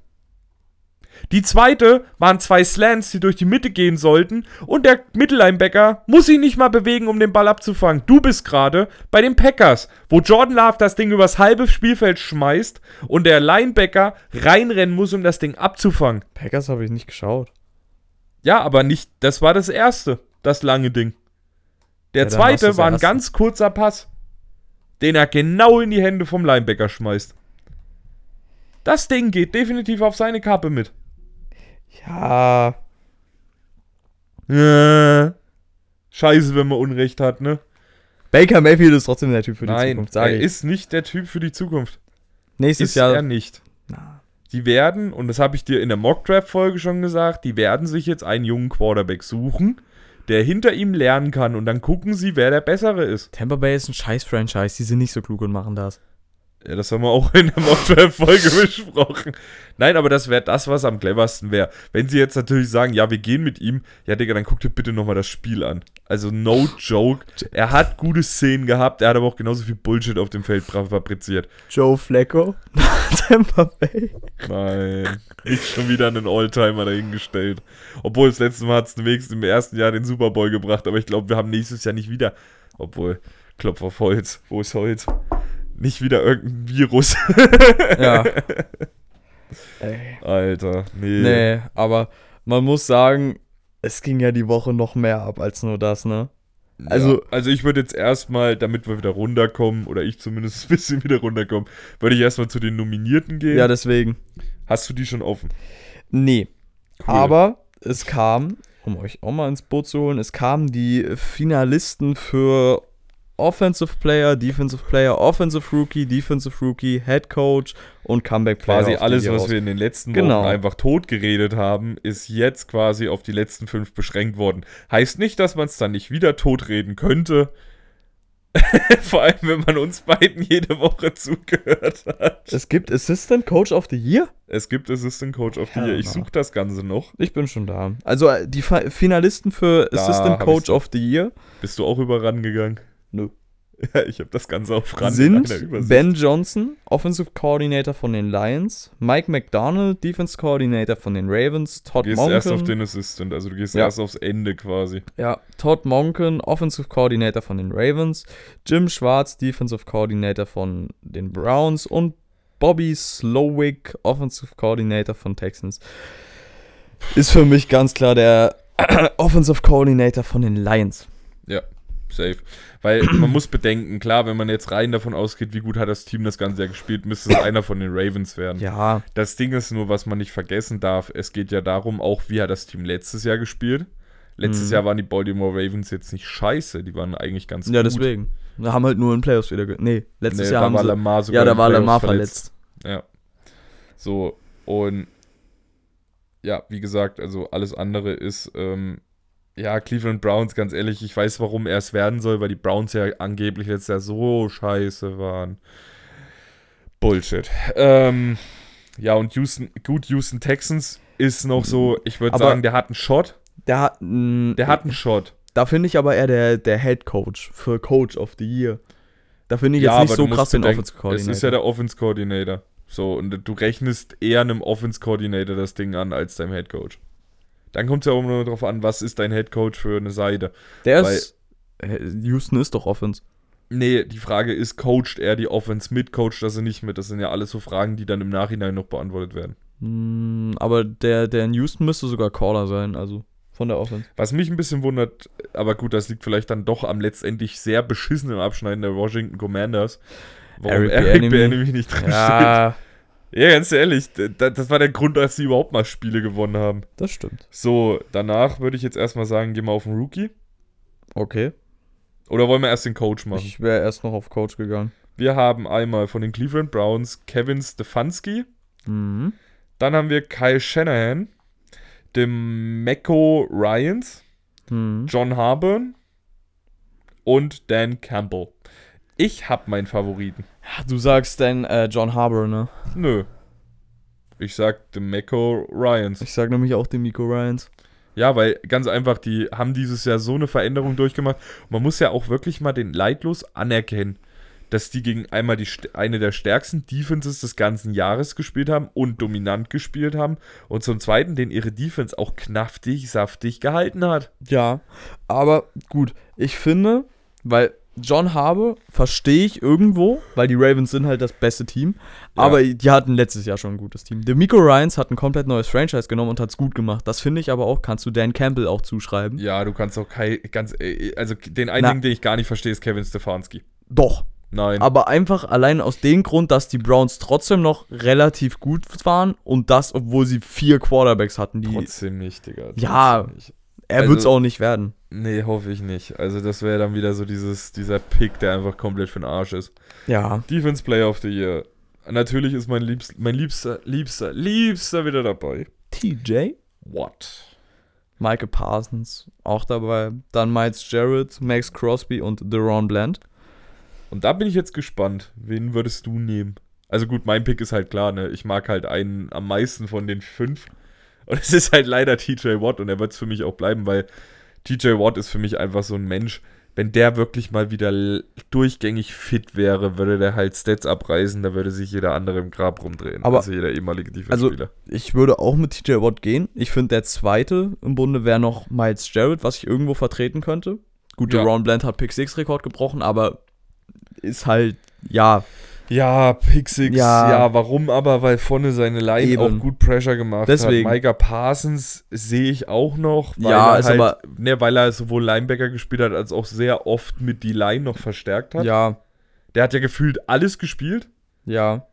Die zweite waren zwei Slants, die durch die Mitte gehen sollten und der Mittellinebacker muss sich nicht mal bewegen, um den Ball abzufangen. Du bist gerade bei den Packers, wo Jordan Love das Ding übers halbe Spielfeld schmeißt und der Linebacker reinrennen muss, um das Ding abzufangen. Packers habe ich nicht geschaut. Ja, aber nicht, das war das erste, das lange Ding. Der Ja, zweite war ein erste. ganz kurzer Pass, den er genau in die Hände vom Linebacker schmeißt. Das Ding geht definitiv auf seine Kappe mit. Ja, Äh, Scheiße, wenn man Unrecht hat, ne? Baker Mayfield ist trotzdem der Typ für die Nein, Zukunft, sage er ich. ist nicht der Typ für die Zukunft. Nächstes Ist Jahr. er nicht. Na, Die werden, und das habe ich dir in der Mock-Draft-Folge schon gesagt, die werden sich jetzt einen jungen Quarterback suchen, der hinter ihm lernen kann und dann gucken sie, wer der Bessere ist. Tampa Bay ist ein scheiß Franchise, die sind nicht so klug und machen das. Ja, das haben wir auch in der Mock-Draft-Folge besprochen. Nein, aber das wäre das, was am cleversten wäre. Wenn sie jetzt natürlich sagen, ja, wir gehen mit ihm, ja, Digga, dann guck dir bitte nochmal das Spiel an. Also, no joke. Er hat gute Szenen gehabt, er hat aber auch genauso viel Bullshit auf dem Feld fabriziert. Joe Flacco, Tampa Bay. Nein, nicht schon wieder einen Alltimer dahingestellt. Obwohl, das letzte Mal hat es wenigstens im ersten Jahr den Super Bowl gebracht, aber ich glaube, wir haben nächstes Jahr nicht wieder. Obwohl, Klopf auf Holz. Wo ist Holz? Nicht wieder irgendein Virus. Ja. Ey. Alter, nee. Nee, aber man muss sagen, es ging ja die Woche noch mehr ab als nur das, ne? Also, Also- also ich würde jetzt erstmal, damit wir wieder runterkommen, oder ich zumindest ein bisschen wieder runterkommen, würde ich erstmal zu den Nominierten gehen. Ja, deswegen. Hast du die schon offen? Nee. Cool. Aber es kam, um euch auch mal ins Boot zu holen, es kamen die Finalisten für Offensive Player, Defensive Player, Offensive Rookie, Defensive Rookie, Head Coach und Comeback Player. Quasi alles, was raus. wir in den letzten Genau. Wochen einfach tot geredet haben, ist jetzt quasi auf die letzten fünf beschränkt worden. Heißt nicht, dass man es dann nicht wieder totreden könnte. Vor allem, wenn man uns beiden jede Woche zugehört hat. Es gibt Assistant Coach of the Year? Es gibt Assistant Coach of the Year. Ich na. suche das Ganze noch. Ich bin schon da. Also äh, die Finalisten für Da Assistant Coach of the Year Bist du auch über ran gegangen? Nö. Ja, ich habe das Ganze auf ran in sind. Ben Johnson, Offensive Coordinator von den Lions, Mike McDonald, Defense Coordinator von den Ravens, Todd Du gehst erst auf Monken, den Assistant, also du gehst Ja. erst aufs Ende quasi. ja, Todd Monken, Offensive Coordinator von den Ravens, Jim Schwartz, Defensive Coordinator von den Browns und Bobby Slowick, Offensive Coordinator von Texans. Ist für mich ganz klar der Offensive Coordinator von den Lions. Ja, safe. Weil man muss bedenken, klar, wenn man jetzt rein davon ausgeht, wie gut hat das Team das ganze Jahr gespielt, müsste es einer von den Ravens werden. Ja, Das Ding ist nur, was man nicht vergessen darf, es geht ja darum, auch wie hat das Team letztes Jahr gespielt. Letztes Mhm. Jahr waren die Baltimore Ravens jetzt nicht scheiße, die waren eigentlich ganz ja, gut. deswegen. Wir haben halt nur in Playoffs wieder. Nee, letztes Nee, Jahr haben war sie. Lamar sogar Ja, da war Lamar verletzt. Ja. So, und ja, wie gesagt, also alles andere ist, ähm, ja, Cleveland Browns, ganz ehrlich, ich weiß, warum er es werden soll, weil die Browns ja angeblich letztes Jahr so scheiße waren. Bullshit. Ähm, ja, und Houston, gut, Houston Texans ist noch so, ich würde sagen, der hat einen Shot. Der hat, Der hat einen Shot. Da finde ich aber eher der, der Head Coach für Coach of the Year. Da finde ich ja, jetzt nicht so krass den Es Coordinator. ist ja der Offense Coordinator. So, und du rechnest eher einem Offense Coordinator das Ding an als deinem Head Coach. Dann kommt es ja auch nur darauf an, was ist dein Head Coach für eine Seite. der weil- ist. Houston ist doch Offense. Nee, die Frage ist, coacht er die Offense mit, coacht er sie nicht mit? Das sind ja alles so Fragen, die dann im Nachhinein noch beantwortet werden. Hm, aber der, der in Houston müsste sogar Caller sein, also von der Offense. Was mich ein bisschen wundert, aber gut, das liegt vielleicht dann doch am letztendlich sehr beschissenen Abschneiden der Washington Commanders. Warum Eric Eric Bieniemy. Nicht drin steht. Ja, ganz ehrlich, das war der Grund, dass sie überhaupt mal Spiele gewonnen haben. das stimmt. So, danach würde ich jetzt erstmal sagen, gehen wir auf den Rookie. Okay. Oder wollen wir erst den Coach machen? Ich wäre erst noch auf Coach gegangen. Wir haben einmal von den Cleveland Browns Kevin Stefanski. Mhm. Dann haben wir Kyle Shanahan, dem Mecco Ryans, Mhm. John Harburn und Dan Campbell. Ich hab meinen Favoriten. Ja, Du sagst dann äh, John Harbour, ne? Nö. Ich sag dem Ryans. Ich sag nämlich auch Miko Ryans. Ja, weil ganz einfach, die haben dieses Jahr so eine Veränderung durchgemacht. Man muss ja auch wirklich mal den Leidlos anerkennen. dass die gegen einmal die, eine der stärksten Defenses des ganzen Jahres gespielt haben und dominant gespielt haben. Und zum Zweiten, den ihre Defense auch knaftig, saftig gehalten hat. Ja, aber gut, ich finde, weil John Harbour verstehe ich irgendwo, weil die Ravens sind halt das beste Team, Ja. aber die hatten letztes Jahr schon ein gutes Team. Der Miko Ryans hat ein komplett neues Franchise genommen und hat es gut gemacht. Das finde ich aber auch, kannst du Dan Campbell auch zuschreiben. Ja, du kannst auch kein, ganz, äh, also den einzigen, den ich gar nicht verstehe, ist Kevin Stefanski. Doch, Nein. aber einfach allein aus dem Grund, dass die Browns trotzdem noch relativ gut waren und das, obwohl sie vier Quarterbacks hatten, die Trotzdem nicht, Digga. Trotzdem Ja. Nicht. er also- wird es auch nicht werden. Nee, hoffe ich nicht. Also das wäre dann wieder so dieses, dieser Pick, der einfach komplett für den Arsch ist. Ja, Defense Player of the Year. Natürlich ist mein liebster, mein liebster, liebster, liebster wieder dabei. TJ, What? Michael Parsons auch dabei, dann Miles Jarrett, Max Crosby und Deron Bland. Und da bin ich jetzt gespannt. Wen würdest du nehmen? Also gut, mein Pick ist halt klar, ne? Ich mag halt einen am meisten von den fünf. Und es ist halt leider TJ Watt und er wird es für mich auch bleiben, weil TJ Watt ist für mich einfach so ein Mensch. Wenn der wirklich mal wieder durchgängig fit wäre, würde der halt Stats abreißen, da würde sich jeder andere im Grab rumdrehen. Aber- also jeder ehemalige Also, Defense-Spieler. ich würde auch mit TJ Watt gehen. Ich finde, der zweite im Bunde wäre noch Miles Jarrett, was ich irgendwo vertreten könnte. Gut, Ja. Deron Bland hat Pick 6 Rekord gebrochen, aber ist halt, ja, Ja, Pick Six, ja. Ja. warum aber? Weil vorne seine Line Eben. auch gut Pressure gemacht Deswegen. hat. Micah Parsons sehe ich auch noch, weil Ja, er halt, aber- ne, weil er sowohl Linebacker gespielt hat, als auch sehr oft mit die Line noch verstärkt hat. ja, Der hat ja gefühlt alles gespielt. ja,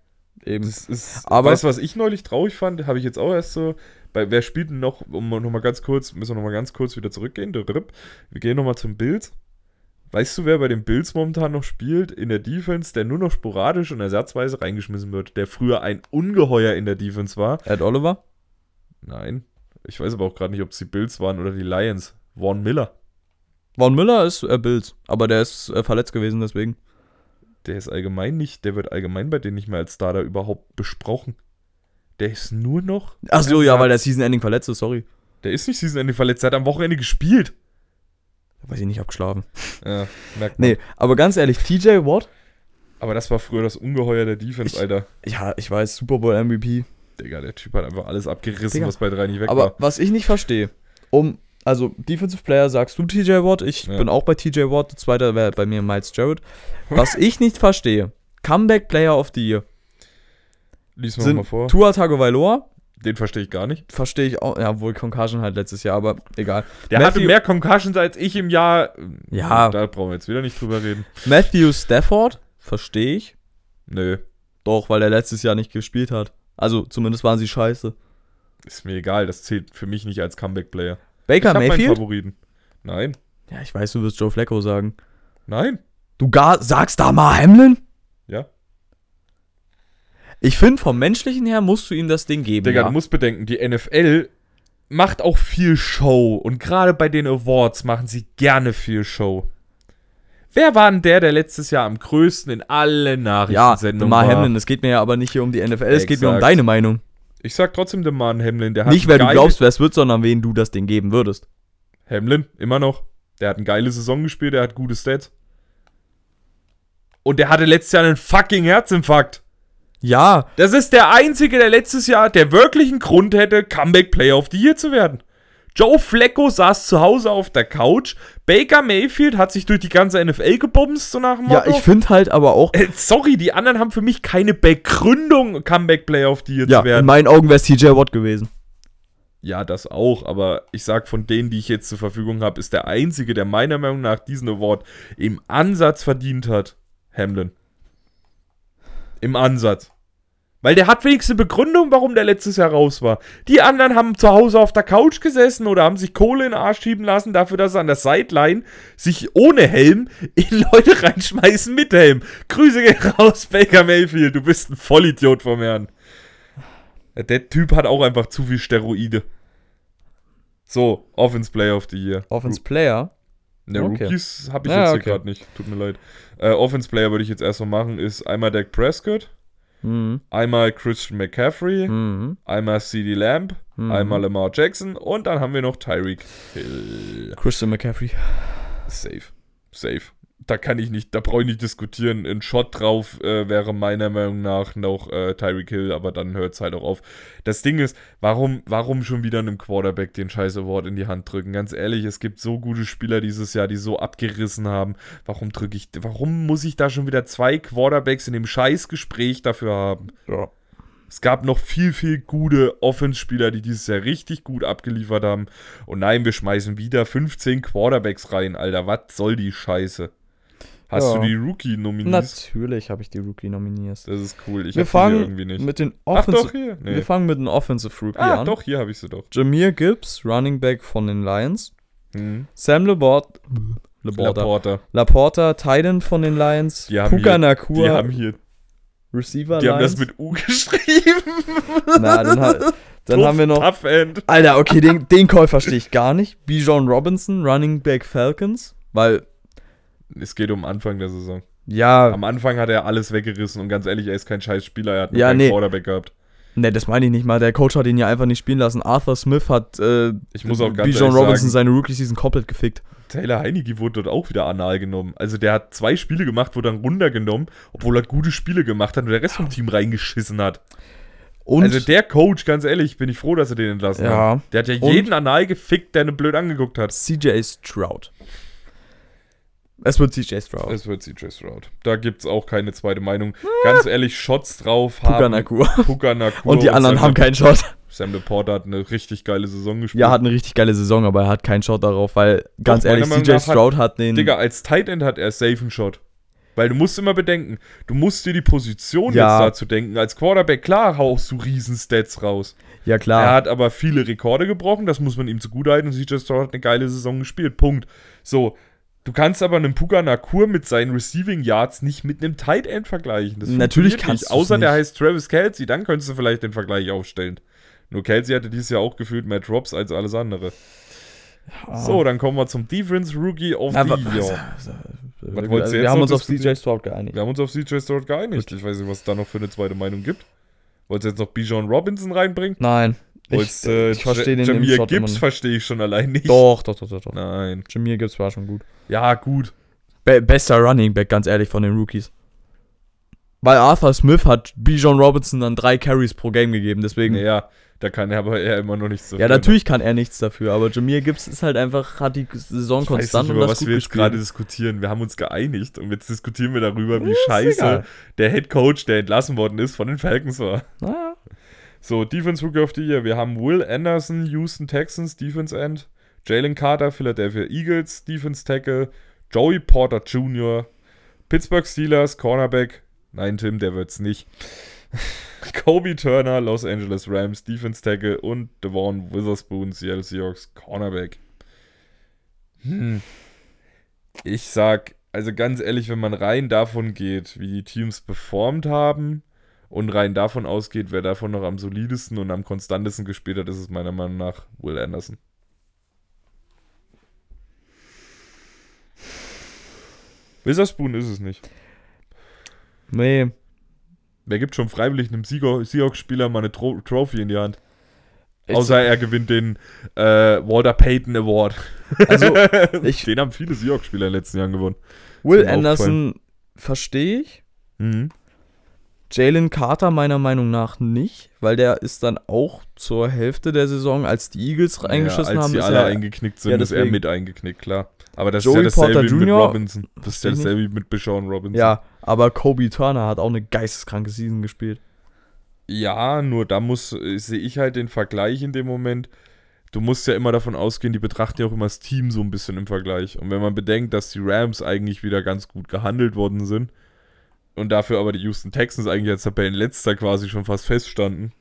eben. Das ist, Aber- weißt du, was ich neulich traurig fand? Habe ich jetzt auch erst so, bei, wer spielt denn noch, um nochmal ganz kurz, müssen wir nochmal ganz kurz wieder zurückgehen, wir gehen nochmal zum Bills. Weißt du, wer bei den Bills momentan noch spielt in der Defense, der nur noch sporadisch und ersatzweise reingeschmissen wird, der früher ein Ungeheuer in der Defense war? Ed Oliver? Nein. Ich weiß aber auch gerade nicht, ob es die Bills waren oder die Lions. Vaughn Miller. Von Müller ist äh, Bills, aber der ist äh, verletzt gewesen, deswegen. Der ist allgemein nicht, der wird allgemein bei denen nicht mehr als Starter überhaupt besprochen. Der ist nur noch. Achso, ja, weil der. Season Ending verletzt ist, sorry. Der ist nicht Season Ende verletzt, der hat am Wochenende gespielt. Weiß ich nicht, abgeschlafen. Ja, merkt man. Nee, aber ganz ehrlich, TJ Watt? Aber das war früher das Ungeheuer der Defense, Ich- Alter. Ja, ich weiß, Super Bowl MVP. Digga, der Typ hat einfach alles abgerissen, Digga. was bei drei nicht weg Aber war. was ich nicht verstehe, um, also Defensive Player sagst du TJ Watt, ich Ja. bin auch bei TJ Watt, der zweite wäre bei mir Miles Jarrett. Was ich nicht verstehe, Comeback Player of the Year Lies mal sind vor. Tua Tagovailoa, Den verstehe ich gar nicht. verstehe ich auch, ja, wohl Concussion halt letztes Jahr, aber egal. Der Matthew- hatte mehr Concussions als ich im Jahr. Ja. Da brauchen wir jetzt wieder nicht drüber reden. Matthew Stafford, verstehe ich, Nö, doch, weil er letztes Jahr nicht gespielt hat. Also zumindest waren sie scheiße. ist mir egal. Das zählt für mich nicht als Comeback-Player. Ich Baker meinen Mayfield? Favoriten. Nein, Ja, ich weiß, du wirst Joe Flacco sagen. nein. Du gar, sagst da mal Hamlin? Ja. Ich finde, vom menschlichen her musst du ihm das Ding geben. Digga, ja. du musst bedenken, die NFL macht auch viel Show. Und gerade bei den Awards machen sie gerne viel Show. Wer war denn der, der letztes Jahr am größten in allen ja, Nachrichtensendungen Damar war? Hamlin, es geht mir ja aber nicht hier um die NFL, es geht mir um deine Meinung. Ich sag trotzdem den Mann Hamlin. Der hat Nicht, wer du glaubst, wer es wird, sondern wen du das Ding geben würdest. Hamlin, immer noch. Der hat eine geile Saison gespielt, der hat gute Stats. Und der hatte letztes Jahr einen fucking Herzinfarkt. Ja, Das ist der einzige, der letztes Jahr, der wirklich einen Grund hätte, Comeback Player of the Year zu werden. Joe Flacco saß zu Hause auf der Couch. Baker Mayfield hat sich durch die ganze NFL gebumst, so nach dem ja, Motto. ich finde halt aber auch, Äh, sorry, die anderen haben für mich keine Begründung, Comeback Player of the Year ja, zu in werden. meinen Augen wäre es TJ Watt gewesen. Ja, das auch, aber ich sag, von denen, die ich jetzt zur Verfügung habe, ist der einzige, der meiner Meinung nach diesen Award im Ansatz verdient hat, Hamlin. Im Ansatz. Weil der hat wenigstens eine Begründung, warum der letztes Jahr raus war. Die anderen haben zu Hause auf der Couch gesessen oder haben sich Kohle in den Arsch schieben lassen, dafür, dass sie an der Sideline sich ohne Helm in Leute reinschmeißen mit Helm. Grüße gehen raus, Baker Mayfield, du bist ein Vollidiot vom Herrn. Der Typ hat auch einfach zu viel Steroide. So, Offense Player of the Year. Offense Player. Ne, Okay. Rookies habe ich Ja, jetzt okay. hier gerade nicht. Tut mir leid. Äh, Offense Player würde ich jetzt erstmal machen, ist einmal Dak Prescott, Mhm. einmal Christian McCaffrey, Mhm. einmal CD Lamb, Mhm. einmal Lamar Jackson und dann haben wir noch Tyreek Hill. Christian McCaffrey. Safe. Safe. Da kann ich nicht, da brauche ich nicht diskutieren. Ein Shot drauf äh, wäre meiner Meinung nach noch äh, Tyreek Hill, aber dann hört es halt auch auf. Das Ding ist, warum, warum schon wieder einem Quarterback den scheiß Award in die Hand drücken? Ganz ehrlich, es gibt so gute Spieler dieses Jahr, die so abgerissen haben. Warum drücke ich, warum muss ich da schon wieder zwei Quarterbacks in dem scheiß Gespräch dafür haben? Ja. Es gab noch viel, viel gute Offense-Spieler, die dieses Jahr richtig gut abgeliefert haben. Und nein, wir schmeißen wieder 15 Quarterbacks rein, Alter. Was soll die Scheiße? Hast Ja. du die Rookie nominiert? Natürlich habe ich die Rookie nominiert. Das ist cool. Ich wir fangen irgendwie nicht. mit den Ach Offensive doch, hier. Nee. Wir fangen mit den Offensive Rookie Ah, an. doch, hier habe ich sie doch. Jameer Gibbs, Running Back von den Lions. Hm. Sam Labort, Laporta. Laporta. Laporta, Titan von den Lions. Die haben Puka hier- Nakua, Die haben hier, Receiver die haben Lions. das mit U geschrieben. Na, dann, ha dann haben wir noch. Tough End. Alter, okay, den, den Call verstehe ich gar nicht. Bijan Robinson, Running Back Falcons. Weil, Es geht um Anfang der Saison. ja, Am Anfang hat er alles weggerissen und ganz ehrlich, er ist kein scheiß Spieler, er hat nur Ja, keinen nee. Quarterback gehabt. ne, das meine ich nicht mal. Der Coach hat ihn ja einfach nicht spielen lassen. Arthur Smith hat äh, Ich muss auch ganz Bijan Robinson sagen, seine Rookie-Season komplett gefickt. Taylor Heineke wurde dort auch wieder anal genommen. Also der hat zwei Spiele gemacht, wurde dann runtergenommen, obwohl er gute Spiele gemacht hat und der Rest vom Team reingeschissen hat. Und also der Coach, ganz ehrlich, bin ich froh, dass er den entlassen Ja. hat. Der hat ja Und- jeden anal gefickt, der ihn blöd angeguckt hat. CJ Stroud. Es wird CJ Stroud. Es wird CJ Stroud. Da gibt es auch keine zweite Meinung. Ganz ehrlich, Shots drauf haben. Nakua. Puka Nakua Und die anderen Sam haben keinen Shot. Sam Laporta hat eine richtig geile Saison gespielt. Ja, hat eine richtig geile Saison, aber er hat keinen Shot darauf, weil, ganz meiner ehrlich, CJ nach hat- Stroud hat den. Digga, als Tight End hat er safe einen Shot. Weil du musst immer bedenken, du musst dir die Position Ja. jetzt dazu denken. Als Quarterback, klar, haust du Riesenstats raus. ja, Er klar. hat aber viele Rekorde gebrochen, das muss man ihm zugutehalten und CJ Stroud hat eine geile Saison gespielt. Punkt. So, du kannst aber einen Puka Nakur mit seinen Receiving Yards nicht mit einem Tight End vergleichen. Das Natürlich kannst du's Außer der nicht. heißt Travis Kelsey, dann könntest du vielleicht den Vergleich aufstellen. Nur Kelsey hatte dieses Jahr auch gefühlt mehr Drops als alles andere. So, dann kommen wir zum Defense Rookie of Na, the Year. wir, wolltest du wir haben uns auf? CJ Stroud geeinigt. Wir haben uns auf CJ Stroud geeinigt. Ich weiß nicht, was es da noch für eine zweite Meinung gibt. Wolltest du jetzt noch Bijan Robinson reinbringen? Nein. Ich, Wolltest, äh, ich verstehe den immer Gibbs nicht. verstehe ich schon allein nicht. Doch, doch, doch, doch. doch. Nein. Jameer Gibbs war schon gut. Ja, gut. Be bester Running Back, ganz ehrlich, von den Rookies. Weil Arthur Smith hat Bijan Robinson dann drei Carries pro Game gegeben, deswegen. Naja, da kann er aber eher immer noch nichts dafür. Ja, natürlich kann er nichts dafür, aber Jameer Gibbs ist halt einfach, hat die Saison Ich weiß konstant nicht, und über das was wir jetzt gespielt. gerade diskutieren. Wir haben uns geeinigt und jetzt diskutieren wir darüber, wie scheiße egal. der Head Coach, der entlassen worden ist, von den Falcons war. Naja. So, Defense Rookie of the Year. Wir haben Will Anderson, Houston Texans, Defense End. Jalen Carter, Philadelphia Eagles, Defense Tackle. Joey Porter Jr., Pittsburgh Steelers, Cornerback. Nein, Tim, der wird's nicht. Kobe Turner, Los Angeles Rams, Defense Tackle und Devon Witherspoon, Seattle Seahawks, Cornerback. Hm. Ich sag, also ganz ehrlich, wenn man rein davon geht, wie die Teams performt haben und rein davon ausgeht, wer davon noch am solidesten und am konstantesten gespielt hat, ist es meiner Meinung nach Will Anderson. Witherspoon ist es nicht. Nee. Wer gibt schon freiwillig einem Seahawks-Spieler mal eine Tro Trophy in die Hand? Ich- Außer er gewinnt den äh, Walter Payton Award. Also, ich- den haben viele Seahawks-Spieler in den letzten Jahren gewonnen. Will Anderson verstehe ich. Mhm. Jalen Carter meiner Meinung nach nicht, weil der ist dann auch zur Hälfte der Saison, als die Eagles reingeschissen ja, als haben, die ist alle er, eingeknickt sind, Ja, ist er mit eingeknickt, klar. Aber das Joey ist ja dasselbe Porter wie mit. Robinson. Das ist ja dasselbe wie mit Deshaun Robinson. ja, aber Kobe Turner hat auch eine geisteskranke Season gespielt. Ja, nur da muss, äh, sehe ich halt den Vergleich in dem Moment. Du musst ja immer davon ausgehen, die betrachten ja auch immer das Team so ein bisschen im Vergleich. Und wenn man bedenkt, dass die Rams eigentlich wieder ganz gut gehandelt worden sind und dafür aber die Houston Texans eigentlich als Tabellenletzter quasi schon fast feststanden,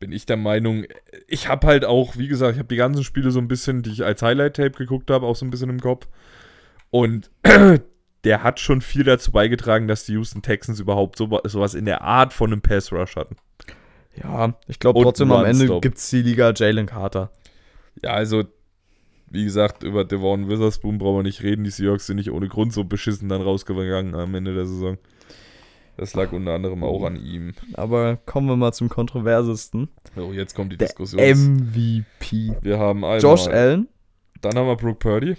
bin ich der Meinung, ich habe halt auch, wie gesagt, ich habe die ganzen Spiele so ein bisschen, die ich als Highlight-Tape geguckt habe, auch so ein bisschen im Kopf. Und der hat schon viel dazu beigetragen, dass die Houston Texans überhaupt so, sowas in der Art von einem Pass-Rush hatten. Ja, ich glaube trotzdem am Ende gibt es die Liga Jalen Carter. Ja, also, wie gesagt, über Devon Witherspoon brauchen wir nicht reden. Die Seahawks sind nicht ohne Grund so beschissen dann rausgegangen am Ende der Saison. Das lag unter anderem auch an ihm. Aber kommen wir mal zum kontroversesten. Oh, jetzt kommt die Der Diskussion. MVP. Wir haben einmal, Josh Allen, dann haben wir Brooke Purdy,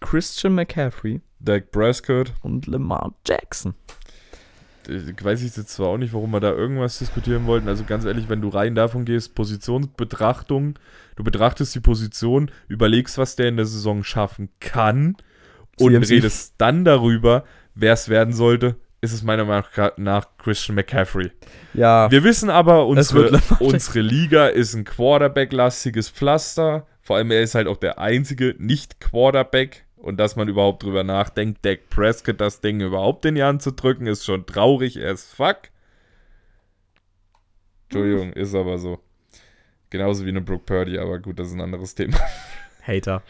Christian McCaffrey, Dak Prescott. Und Lamar Jackson. Ich weiß ich jetzt zwar auch nicht, warum wir da irgendwas diskutieren wollten. Also ganz ehrlich, wenn du rein davon gehst, Positionsbetrachtung, du betrachtest die Position, überlegst, was der in der Saison schaffen kann und redest dann darüber, wer es werden sollte, ist es meiner Meinung nach Christian McCaffrey. Ja, Wir wissen aber, unsere, unsere Liga ist ein Quarterback-lastiges Pflaster. Vor allem, er ist halt auch der einzige Nicht-Quarterback. Und dass man überhaupt drüber nachdenkt, Dak Prescott das Ding überhaupt in die Hand zu drücken, ist schon traurig as fuck. Entschuldigung, ist aber so. Genauso wie eine Brooke Purdy, aber gut, das ist ein anderes Thema. Hater.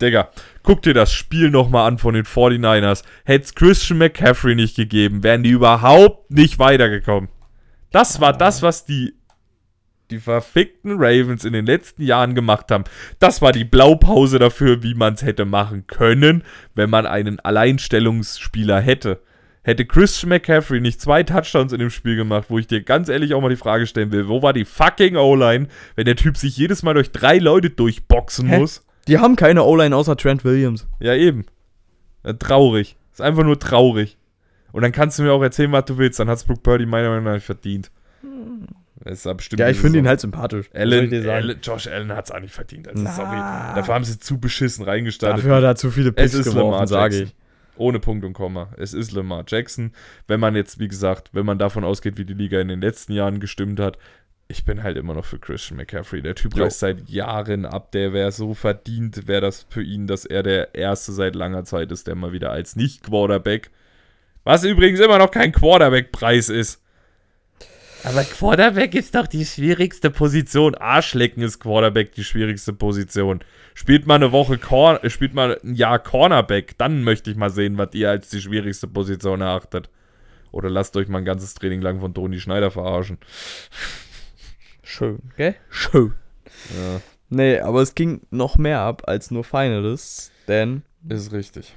Digga, guck dir das Spiel nochmal an von den 49ers. Hätte es Christian McCaffrey nicht gegeben, wären die überhaupt nicht weitergekommen. Das war das, was die, die verfickten Ravens in den letzten Jahren gemacht haben. Das war die Blaupause dafür, wie man es hätte machen können, wenn man einen Alleinstellungsspieler hätte. Hätte Christian McCaffrey nicht zwei Touchdowns in dem Spiel gemacht, wo ich dir ganz ehrlich auch mal die Frage stellen will, wo war die fucking O-Line, wenn der Typ sich jedes Mal durch drei Leute durchboxen Hä? muss? Die haben keine O-Line außer Trent Williams. Ja, eben. Ja, traurig. Ist einfach nur traurig. Und dann kannst du mir auch erzählen, was du willst. Dann hat's Brooke Purdy meiner Meinung nach nicht verdient. Das ist ja bestimmt Ja, ich finde ihn halt sympathisch. Allen, ich dir sagen? Allen, Josh Allen hat's auch nicht verdient. Also, Na. sorry. Dafür haben sie zu beschissen reingestartet. Dafür hat er zu viele es Picks ist geworfen, sage ich. Ohne Punkt und Komma. Es ist Lamar Jackson. Wenn man jetzt, wie gesagt, wenn man davon ausgeht, wie die Liga in den letzten Jahren gestimmt hat, ich bin halt immer noch für Christian McCaffrey. Der Typ reißt seit Jahren ab. Der wäre so verdient, wäre das für ihn, dass er der Erste seit langer Zeit ist, der mal wieder als Nicht-Quarterback, was übrigens immer noch kein Quarterback-Preis ist. Aber Quarterback ist doch die schwierigste Position. Arschlecken ist Quarterback die schwierigste Position. Spielt mal eine Woche Cor äh, spielt mal ein Jahr Cornerback, dann möchte ich mal sehen, was ihr als die schwierigste Position erachtet. Oder lasst euch mal ein ganzes Training lang von Toni Schneider verarschen. Schön, gell? Schön. Ja, Nee, aber es ging noch mehr ab als nur Finalists, denn ist richtig.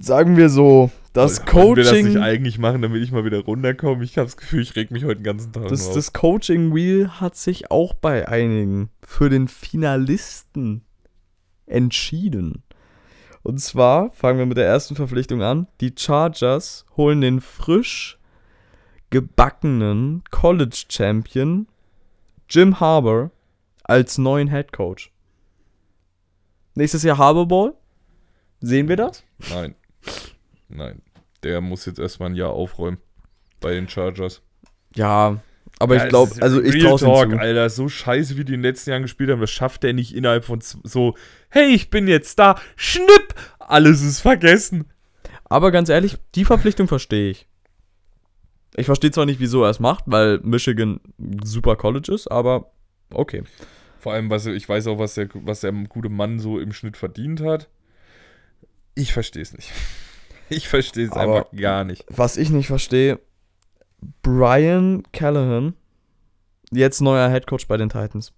sagen wir so, das Wollten wir das nicht Coaching, eigentlich machen, damit ich mal wieder runterkomme? Ich habe das Gefühl, ich reg mich heute den ganzen Tag das, das Coaching Wheel hat sich auch bei einigen für den Finalisten entschieden. Und zwar fangen wir mit der ersten Verpflichtung an. Die Chargers holen den frisch gebackenen College Champion Jim Harbour als neuen Head Coach. Nächstes Jahr Harbour Ball. Sehen wir das? Nein. Nein. Der muss jetzt erstmal ein Jahr aufräumen. Bei den Chargers. Ja, aber Ja, ich glaube, also ich traue Talk, ihm zu. Alter, so scheiße, wie die in den letzten Jahren gespielt haben, das schafft er nicht innerhalb von so, hey, ich bin jetzt da, schnipp, alles ist vergessen. Aber ganz ehrlich, die Verpflichtung verstehe ich. Ich verstehe zwar nicht, wieso er es macht, weil Michigan ein super College ist, aber okay. Vor allem, was, ich weiß auch, was der, was der gute Mann so im Schnitt verdient hat. Ich verstehe es nicht. Ich verstehe es einfach gar nicht. Was ich nicht verstehe, Brian Callahan, jetzt neuer Head Coach bei den Titans.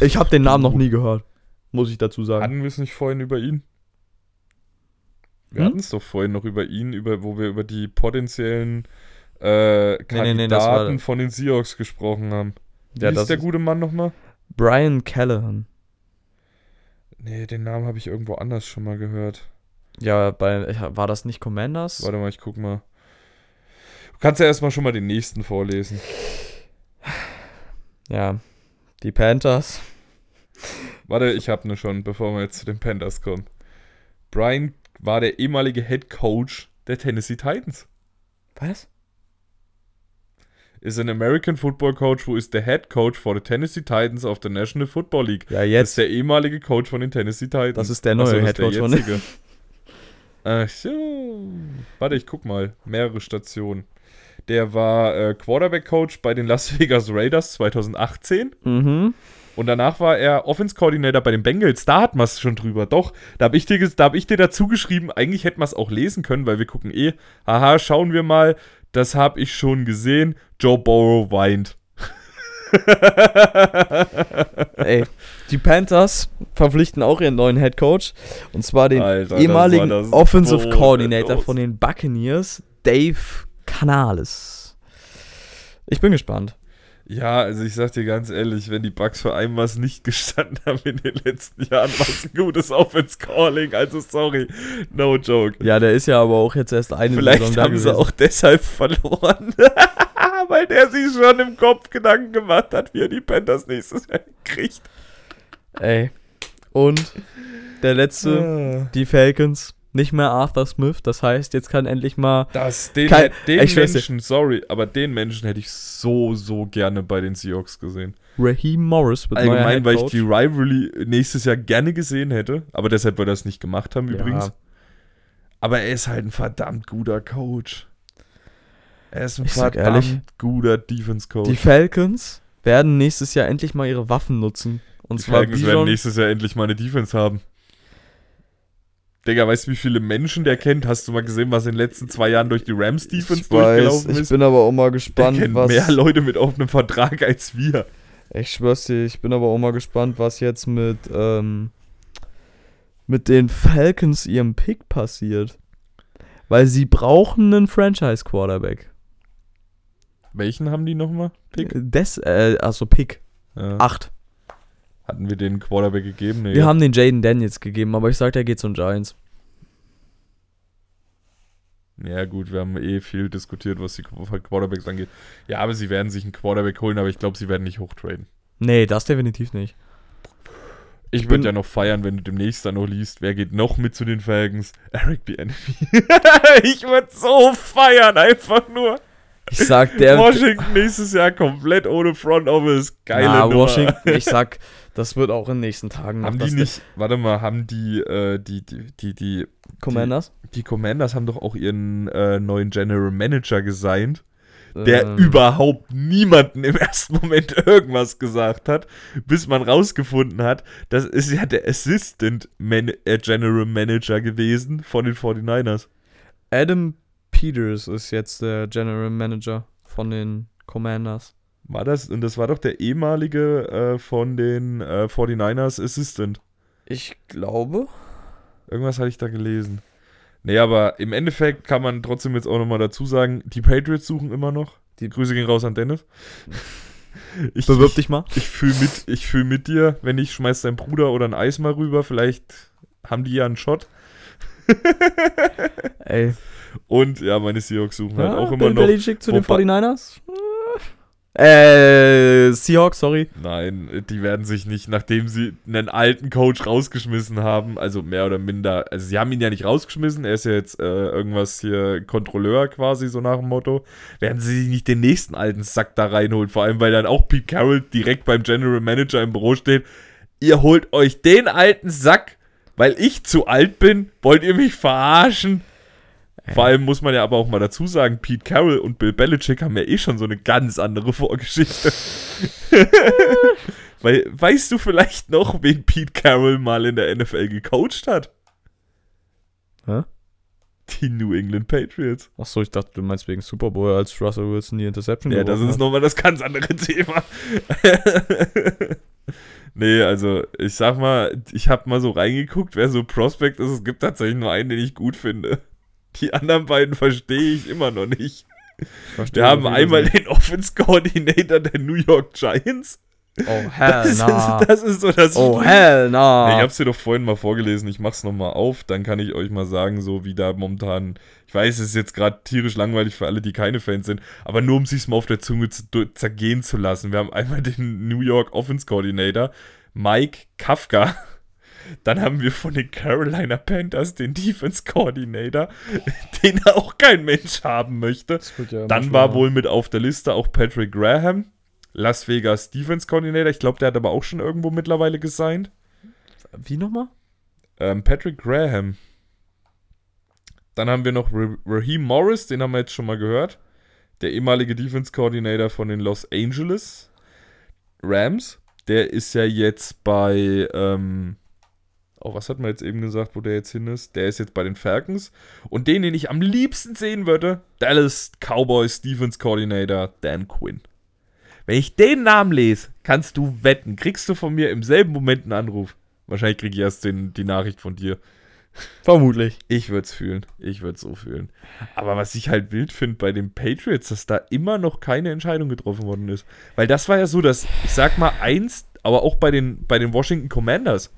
Ich habe den Namen noch nie gehört, muss ich dazu sagen. Hatten wir es nicht vorhin über ihn? Wir Hm? hatten es doch vorhin noch über ihn, über, wo wir über die potenziellen äh, Kandidaten nee, nee, war- von den Seahawks gesprochen haben. Wie Ja, ist das der ist- gute Mann nochmal? Brian Callahan. Nee, den Namen habe ich irgendwo anders schon mal gehört. Ja, bei, war das nicht Commanders? Warte mal, ich guck mal. Du kannst ja erstmal schon mal den nächsten vorlesen. Ja, die Panthers. Warte, ich habe ne schon, bevor wir jetzt zu den Panthers kommen. Brian war der ehemalige Head Coach der Tennessee Titans. Was? Is an American Football Coach who is the head coach for the Tennessee Titans of the National Football League. Ja, Das ist jetzt. der ehemalige Coach von den Tennessee Titans. Das ist der neue ist der Head Coach von den. Ach so. Warte, ich guck mal. Mehrere Stationen. Der war äh, Quarterback-Coach bei den Las Vegas Raiders 2018. Mhm. Und danach war er Offense-Coordinator bei den Bengals. Da hat man es schon drüber. Doch, da habe ich, dir da hab ich dir dazu geschrieben, eigentlich hätte man es auch lesen können, weil wir gucken eh. Haha, schauen wir mal. Das habe ich schon gesehen. Joe Burrow weint. Ey, die Panthers verpflichten auch ihren neuen Head Coach. Und zwar den Alter, das ehemaligen war das Offensive. Coordinator von den Buccaneers, Dave Canales. Ich bin gespannt. Ja, also ich sag dir ganz ehrlich, wenn die Bucks für ein was nicht gestanden haben in den letzten Jahren, war es ein gutes Offense Calling. Also sorry, no joke. Ja, der ist ja aber auch jetzt erst eine Vielleicht Saison haben sie auch deshalb verloren, weil der sich schon im Kopf Gedanken gemacht hat, wie er die Panthers nächstes Jahr kriegt. Ey. Und der letzte, die Falcons, nicht mehr Arthur Smith. Das heißt, jetzt kann endlich mal. Das, den, Kein- den ich. Menschen, sorry, aber den Menschen hätte ich so, so gerne bei den Seahawks gesehen. Raheem Morris wird Allgemein, weil ich die Rivalry nächstes Jahr gerne gesehen hätte, aber deshalb, weil wir das nicht gemacht haben übrigens. Ja. Aber er ist halt ein verdammt guter Coach. Er ist ein Ich verdammt ehrlich, guter Defense-Coach. Die Falcons werden nächstes Jahr endlich mal ihre Waffen nutzen. Und Die zwar Falcons werden Bijan, nächstes Jahr endlich mal eine Defense haben. Digga, weißt du, wie viele Menschen der kennt? Hast du mal gesehen, was in den letzten zwei Jahren durch die Rams Defense ich weiß, durchgelaufen ich ist? bin aber auch mal Der gespannt, kennt was. mehr Leute mit offenem Vertrag als wir. Ich schwör's dir, ich bin aber auch mal gespannt, was jetzt mit, ähm, mit den Falcons ihrem Pick passiert. Weil sie brauchen einen Franchise-Quarterback. Welchen haben die nochmal? Pick? Des, äh, also Pick. Ja. 8. Hatten wir den Quarterback gegeben? Nee, Wir haben den Jaden Daniels gegeben, aber ich sag, der geht zu den Giants. Ja, gut, wir haben eh viel diskutiert, was die Quarterbacks angeht. Ja, aber sie werden sich einen Quarterback holen, aber ich glaube, sie werden nicht hochtraden. Nee, das definitiv nicht. Ich bin- würde ja noch feiern, wenn du demnächst dann noch liest, wer geht noch mit zu den Falcons? Eric B. Enemy. ich würde so feiern, einfach nur. Ich sag, der. Washington nächstes Jahr komplett ohne Front Office. Geile Na, Nummer. Washington, ich sag, das wird auch in den nächsten Tagen. Haben die nicht, warte mal, haben die, äh, die, die, die, die, Commanders? die Commanders haben doch auch ihren äh, neuen General Manager gesigned, der Ähm, überhaupt niemanden im ersten Moment irgendwas gesagt hat, bis man rausgefunden hat, das ist ja der Assistant Man äh, General Manager gewesen von den 49ers. Adam Peters ist jetzt der General Manager von den Commanders. War das, und das war doch der ehemalige äh, von den äh, 49ers Assistant. Ich glaube. Irgendwas hatte ich da gelesen. Nee, aber im Endeffekt kann man trotzdem jetzt auch nochmal dazu sagen, die Patriots suchen immer noch. Die Grüße gehen raus an Dennis. Ich, Bewirb dich mal. Ich fühle mit, ich fühl mit dir, wenn ich schmeiß deinen Bruder oder ein Eis mal rüber, vielleicht haben die ja einen Shot. Ey. Und ja, meine Seahawks suchen halt auch immer Bill noch. Belichick zu den Wobei- 49ers? Äh, Seahawks, sorry. Nein, die werden sich nicht, nachdem sie einen alten Coach rausgeschmissen haben, also mehr oder minder, also sie haben ihn ja nicht rausgeschmissen, er ist ja jetzt äh, irgendwas hier Kontrolleur quasi, so nach dem Motto, werden sie sich nicht den nächsten alten Sack da reinholen, vor allem weil dann auch Pete Carroll direkt beim General Manager im Büro steht, ihr holt euch den alten Sack, weil ich zu alt bin, wollt ihr mich verarschen? Vor allem muss man ja aber auch mal dazu sagen, Pete Carroll und Bill Belichick haben ja eh schon so eine ganz andere Vorgeschichte. Weil, weißt du vielleicht noch, wen Pete Carroll mal in der NFL gecoacht hat? Hä? Die New England Patriots. Achso, ich dachte, du meinst wegen Super Bowl, als Russell Wilson die Interception Ja, das ist nochmal das ganz andere Thema. nee, also ich sag mal, ich habe mal so reingeguckt, wer so Prospect ist. Es gibt tatsächlich nur einen, den ich gut finde. Die anderen beiden verstehe ich immer noch nicht. Ich verstehe Wir haben einmal den Offense Coordinator der New York Giants. Oh, hell Das, nah. ist, das ist so das Oh, Schlimme. hell nah. Ich hab's dir doch vorhin mal vorgelesen, ich mach's nochmal auf, dann kann ich euch mal sagen, so wie da momentan, ich weiß, es ist jetzt gerade tierisch langweilig für alle, die keine Fans sind, aber nur um sich's mal auf der Zunge zu, zergehen zu lassen. Wir haben einmal den New York Offense Coordinator, Mike Kafka. Dann haben wir von den Carolina Panthers den Defense Coordinator, den auch kein Mensch haben möchte. Ja Dann war wohl mit auf der Liste auch Patrick Graham, Las Vegas Defense Coordinator. Ich glaube, der hat aber auch schon irgendwo mittlerweile gesigned. Wie nochmal? Ähm, Patrick Graham. Dann haben wir noch Ra- Raheem Morris, den haben wir jetzt schon mal gehört. Der ehemalige Defense Coordinator von den Los Angeles Rams. Der ist ja jetzt bei, ähm, oh, was hat man jetzt eben gesagt, wo der jetzt hin ist? Der ist jetzt bei den Falcons. Und den, den ich am liebsten sehen würde, Dallas Cowboys Defense Coordinator Dan Quinn. Wenn ich den Namen lese, kannst du wetten, kriegst du von mir im selben Moment einen Anruf. Wahrscheinlich kriege ich erst den, die Nachricht von dir. Vermutlich. Ich würde es fühlen. Ich würde es so fühlen. Aber was ich halt wild finde bei den Patriots, dass da immer noch keine Entscheidung getroffen worden ist. Weil das war ja so, dass, ich sag mal, eins, aber auch bei den, bei den Washington Commanders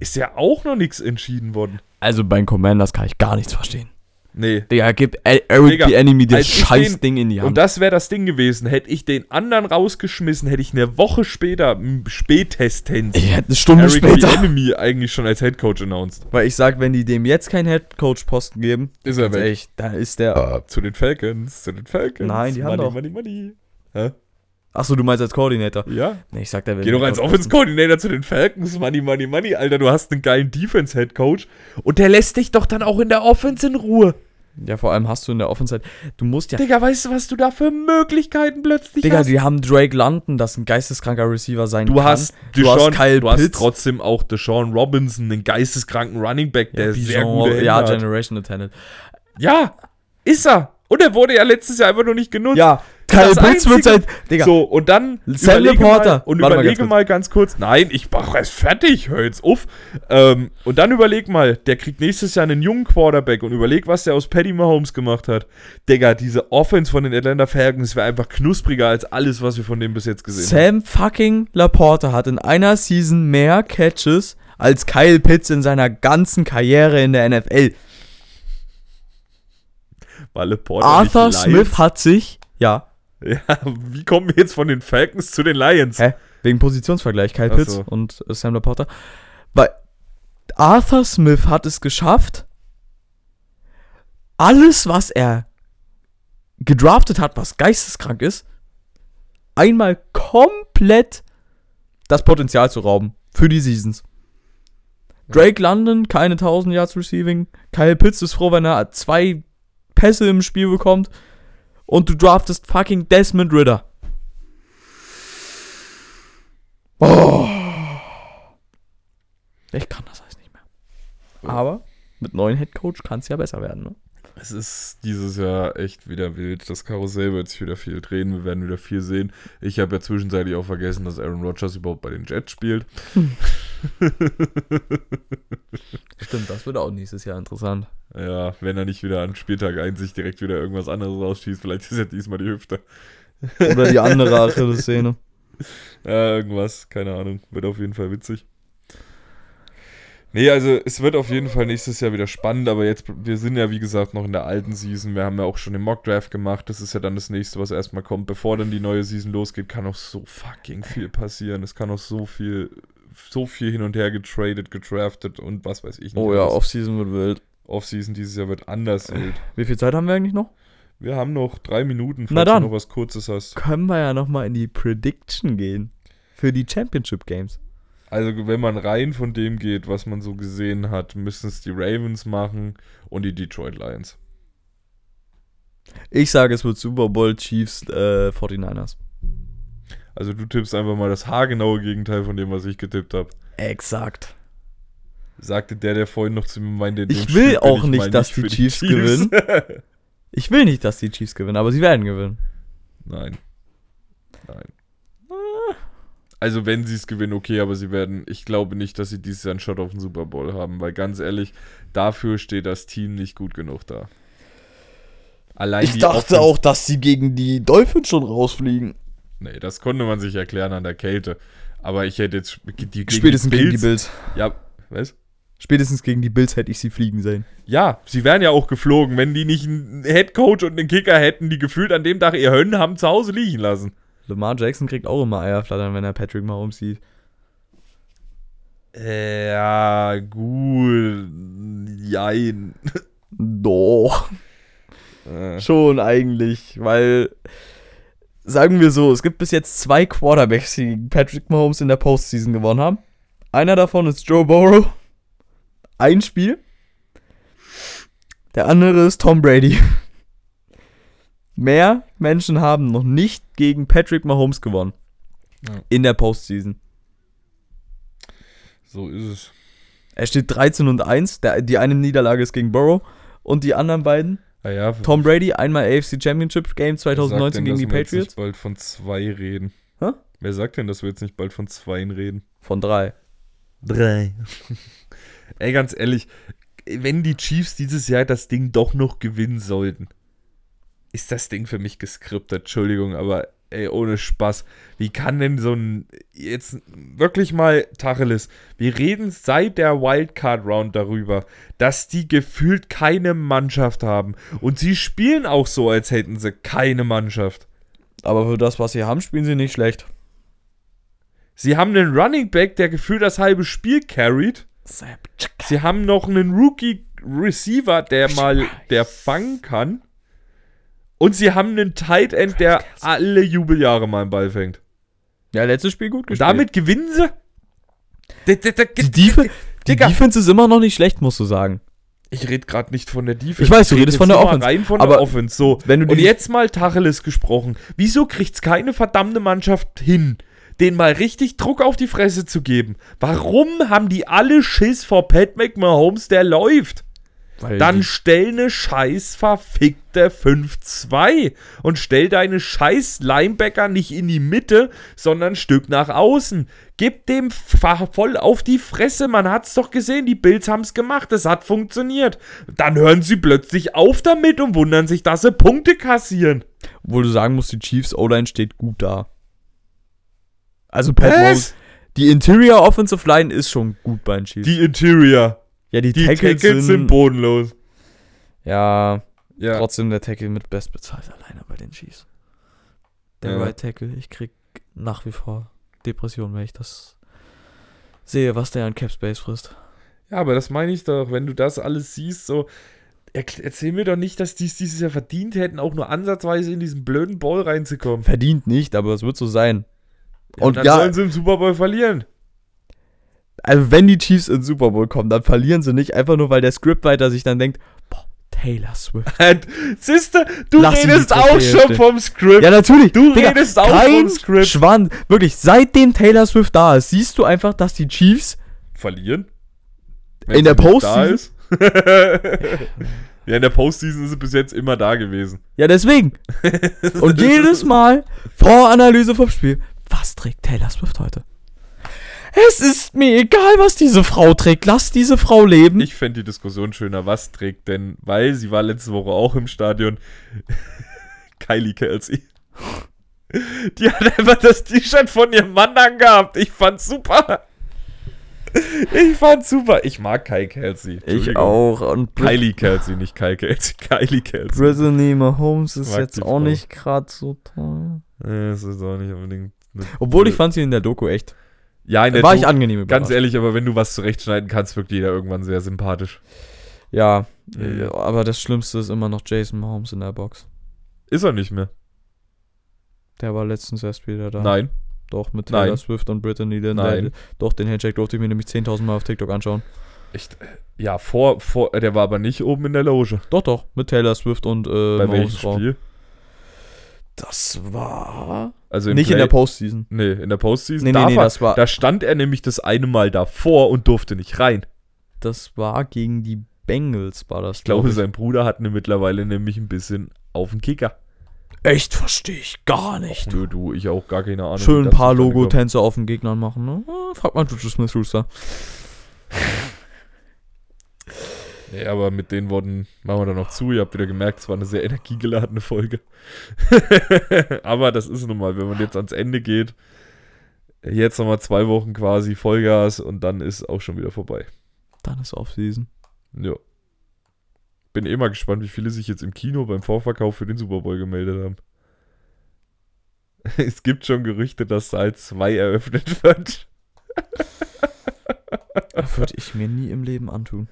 ist ja auch noch nichts entschieden worden. Also bei den Commanders kann ich gar nichts verstehen. Nee. Digga, gib Eric Digga, the Enemy das scheiß den- Ding in die Und Hand. das wäre das Ding gewesen. Hätte ich den anderen rausgeschmissen, hätte ich eine Woche später, spätestens, Ich hätte eine Stunde Eric später. the Enemy eigentlich schon als Headcoach announced. Weil ich sag, wenn die dem jetzt keinen Headcoach-Posten geben, Ist er weg. ehrlich, dann ist der. Zu den Falcons, zu den Falcons. Nein, die haben money, doch- Money, money. Hä? Achso, du meinst als Koordinator. Ja. Nee, ich sag, der will. Geh doch als Offense Coordinator zu den Falcons, Money, Money, Money, Alter. Du hast einen geilen Defense Head Coach und der lässt dich doch dann auch in der Offense in Ruhe. Ja, vor allem hast du in der Offense. Du musst ja. Digga, weißt du, was du da für Möglichkeiten plötzlich Digga, hast? die haben Drake London, das ein geisteskranker Receiver sein Du kann. hast, du Deshaun, hast Kyle du hast Pitts. trotzdem auch Deshaun Robinson, einen geisteskranken Running Back, der sehr gute Hände Ja, hat. Generational Talent. Ja, ist er. Und er wurde ja letztes Jahr einfach nur nicht genutzt. Ja, Kyle Pitts wird seit. Digga, So, und dann Sam Laporta. mal, und Warte mal überlege ganz mal, ganz kurz. Nein, ich mach erst fertig, hör jetzt auf. Ähm, und dann überleg mal, der kriegt nächstes Jahr einen jungen Quarterback und überleg, was der aus Patty Mahomes gemacht hat. Digga, diese Offense von den Atlanta Falcons wäre einfach knuspriger als alles, was wir von dem bis jetzt gesehen haben. Sam fucking Laporta hat in einer Season mehr Catches als Kyle Pitts in seiner ganzen Karriere in der NFL. Arthur Smith hat sich. Ja. Ja, wie kommen wir jetzt von den Falcons zu den Lions? Hä? Wegen Positionsvergleich, Kyle Pitts so. und äh, Sam Laporta. Weil Arthur Smith hat es geschafft, alles, was er gedraftet hat, was geisteskrank ist, einmal komplett das Potenzial zu rauben für die Seasons. Drake London, keine 1000 Yards Receiving. Kyle Pitts ist froh, wenn er zwei Pässe im Spiel bekommt. Und du draftest fucking Desmond Ritter. Oh. Ich kann das alles nicht mehr. Aber mit neuen Headcoach kann es ja besser werden, ne? Es ist dieses Jahr echt wieder wild. Das Karussell wird sich wieder viel drehen. Wir werden wieder viel sehen. Ich habe ja zwischenzeitlich auch vergessen, dass Aaron Rodgers überhaupt bei den Jets spielt. Stimmt, das wird auch nächstes Jahr interessant. Ja, wenn er nicht wieder an Spieltag 1 sich direkt wieder irgendwas anderes rausschießt. Vielleicht ist ja diesmal die Hüfte. Oder die andere Achillessehne. Ja, irgendwas. Keine Ahnung. Wird auf jeden Fall witzig. Nee, also es wird auf jeden Fall nächstes Jahr wieder spannend, aber jetzt, wir sind ja wie gesagt noch in der alten Season. Wir haben ja auch schon den Mock Draft gemacht. Das ist ja dann das nächste, was erstmal kommt. Bevor dann die neue Season losgeht, kann noch so fucking viel passieren. Es kann noch so viel, so viel hin und her getradet, gedraftet und was weiß ich nicht. Oh ja. Offseason wird wild. Offseason dieses Jahr wird anders wild. Wie viel Zeit haben wir eigentlich noch? Wir haben noch drei Minuten, Na falls dann. du noch was Kurzes hast. Können wir ja nochmal in die Prediction gehen. Für die Championship Games. Also, wenn man rein von dem geht, was man so gesehen hat, müssen es die Ravens machen und die Detroit Lions. Ich sage, es wird Super Bowl Chiefs äh, 49ers. Also, du tippst einfach mal das haargenaue Gegenteil von dem, was ich getippt habe. Exakt. Sagte der, der vorhin noch zu mir meinte, in Ich will Spiel auch ich nicht, dass die für Chiefs gewinnen. Ich will nicht, dass die Chiefs gewinnen, aber sie werden gewinnen. Nein. Nein. Also, wenn sie es gewinnen, okay, aber sie werden, ich glaube nicht, dass sie dieses Jahr einen Shot auf den Super Bowl haben, weil ganz ehrlich, dafür steht das Team nicht gut genug da. Allein Ich dachte Offense- auch, dass sie gegen die Dolphins schon rausfliegen. Nee, das konnte man sich erklären an der Kälte. Aber ich hätte jetzt die, gegen Spätestens die gegen die Bills- Bills. Ja, was? Spätestens gegen die Bills hätte ich sie fliegen sehen. Ja, sie wären ja auch geflogen, wenn die nicht einen Headcoach und einen Kicker hätten, die gefühlt an dem Tag ihr Hönnen haben zu Hause liegen lassen. Lamar Jackson kriegt auch immer Eierflattern, wenn er Patrick Mahomes sieht. Äh, ja, gut. Jein. Doch. Äh, Schon eigentlich, weil sagen wir so, es gibt bis jetzt zwei Quarterbacks, die Patrick Mahomes in der Postseason gewonnen haben. Einer davon ist Joe Burrow. Ein Spiel. Der andere ist Tom Brady. Mehr Menschen haben noch nicht gegen Patrick Mahomes gewonnen. Ja. In der Postseason. so ist es. Er steht 13 und 1. Der, die eine Niederlage ist gegen Burrow. Und die anderen beiden, Ah ja, Tom Brady, einmal AFC Championship Game wer sagt 2019 denn, gegen die wir jetzt Patriots. nicht bald von zwei reden? Hä? Wer sagt denn, dass wir jetzt nicht bald von zweien reden? Von drei. Drei. ey, ganz ehrlich, wenn die Chiefs dieses Jahr das Ding doch noch gewinnen sollten, ist das Ding für mich geskriptet. Entschuldigung, aber ey, ohne Spaß. Wie kann denn so ein. Jetzt wirklich mal Tacheles. Wir reden seit der Wildcard-Round darüber, dass die gefühlt keine Mannschaft haben. Und sie spielen auch so, als hätten sie keine Mannschaft. Aber für das, was sie haben, spielen sie nicht schlecht. Sie haben einen Running Back, der gefühlt das halbe Spiel carried. Sie haben noch einen Rookie Receiver, der mal der fangen kann. Und sie haben einen Tight End, der alle Jubeljahre mal einen Ball fängt. Ja, letztes Spiel gut Und gespielt. damit gewinnen sie? die, Defe die Digga. Defense ist immer noch nicht schlecht, musst du sagen. Ich rede gerade nicht von der Defense. Ich weiß, du red redest von der Offense. Rein von Aber der Offense. So. wenn du Und die- jetzt mal Tacheles gesprochen. Wieso kriegt's keine verdammte Mannschaft hin, den mal richtig Druck auf die Fresse zu geben? Warum haben die alle Schiss vor Pat McMahomes, der läuft? Weil Dann stell ne scheiß verfickte 5-2 und stell deine scheiß Linebacker nicht in die Mitte, sondern ein Stück nach außen. Gib dem voll auf die Fresse, man hat's doch gesehen, die Bills haben's gemacht, es hat funktioniert. Dann hören sie plötzlich auf damit und wundern sich, dass sie Punkte kassieren. Obwohl du sagen musst, die Chiefs O-Line steht gut da. Also Pat Mahomes, die Interior Offensive Line ist schon gut bei den Chiefs. Die Interior. ja, die, Die Tackles, Tackles sind bodenlos. ja, Ja. trotzdem der Tackle mit bestbezahlt alleine bei den Chiefs. Der Ja. Right Tackle, ich krieg nach wie vor Depressionen, wenn ich das sehe, was der an Cap Space frisst. Ja, aber das meine ich doch, wenn du das alles siehst, so. Erzähl mir doch nicht, dass die es dieses Jahr verdient hätten, auch nur ansatzweise in diesen blöden Ball reinzukommen. Verdient nicht, aber es wird so sein. Und dann ja- sollen sie im Super Bowl verlieren. Also wenn die Chiefs in Super Bowl kommen, dann verlieren sie nicht, einfach nur weil der Scriptwriter sich dann denkt, boah, Taylor Swift. Siehste, du Lass redest auch schon stehen. vom Skript. Ja, natürlich. Du Digga, redest auch vom Script. Schwanz. Wirklich, seitdem Taylor Swift da ist, siehst du einfach, dass die Chiefs Verlieren? In der Postseason? ist? ja, in der Postseason ist sie bis jetzt immer da gewesen. Ja, deswegen. Und jedes Mal Voranalyse vom Spiel. Was trägt Taylor Swift heute? Es ist mir egal, was diese Frau trägt. Lass diese Frau leben. Ich fände die Diskussion schöner. Was trägt denn, weil sie war letzte Woche auch im Stadion, Kylie Kelsey. Die hat einfach das T-Shirt von ihrem Mann angehabt. Ich fand's super. Ich fand's super. Ich mag Kai Kelsey. ich auch. Und Kylie Kelsey, nicht Kai Kelsey. Kylie Kelsey. Brittany Mahomes ist jetzt auch Frau. nicht gerade so toll. Nee, das ist auch nicht unbedingt. Eine- Obwohl ich fand sie in der Doku echt. Ja, in der War ich Doku- angenehm überrascht. Ganz ehrlich, aber wenn du was zurechtschneiden kannst, wirkt jeder irgendwann sehr sympathisch. Ja, Mhm. aber das Schlimmste ist immer noch Jason Mahomes in der Box. Ist er nicht mehr? Der war letztens erst wieder da. Nein. Doch, mit Taylor Nein. Swift und Brittany. Den, Nein. Der, doch, den Handshake durfte ich mir nämlich 10.000 Mal auf TikTok anschauen. Echt? Ja, vor, vor, äh, der war aber nicht oben in der Loge. Doch, doch, mit Taylor Swift und äh, Bei welchem Mahomes Frau. Spiel? Das war... Also Nicht in Play- der Postseason. Nee, in der Postseason. Nee, nee, nee, das war, Da stand er nämlich das eine Mal davor und durfte nicht rein. das war gegen die Bengals, war das, Ich glaube, glaub sein Bruder hat ne mittlerweile nämlich ein bisschen auf den Kicker. Echt, verstehe ich gar nicht. Nö, du, ich auch gar keine Ahnung. Schön ein paar. Logo-Tänze auf den Gegnern machen, ne? Frag mal Juju Smith-Schuster. Nee, aber mit den Worten machen wir dann noch zu. Ihr habt wieder gemerkt, es war eine sehr energiegeladene Folge. aber das ist nun mal, wenn man jetzt ans Ende geht, jetzt nochmal zwei Wochen quasi Vollgas und dann ist auch schon wieder vorbei. Dann ist Off-Season. Ja. Bin eh mal gespannt, wie viele sich jetzt im Kino beim Vorverkauf für den Super Bowl gemeldet haben. Es gibt schon Gerüchte, dass Saal 2 eröffnet wird. Würde ich mir nie im Leben antun.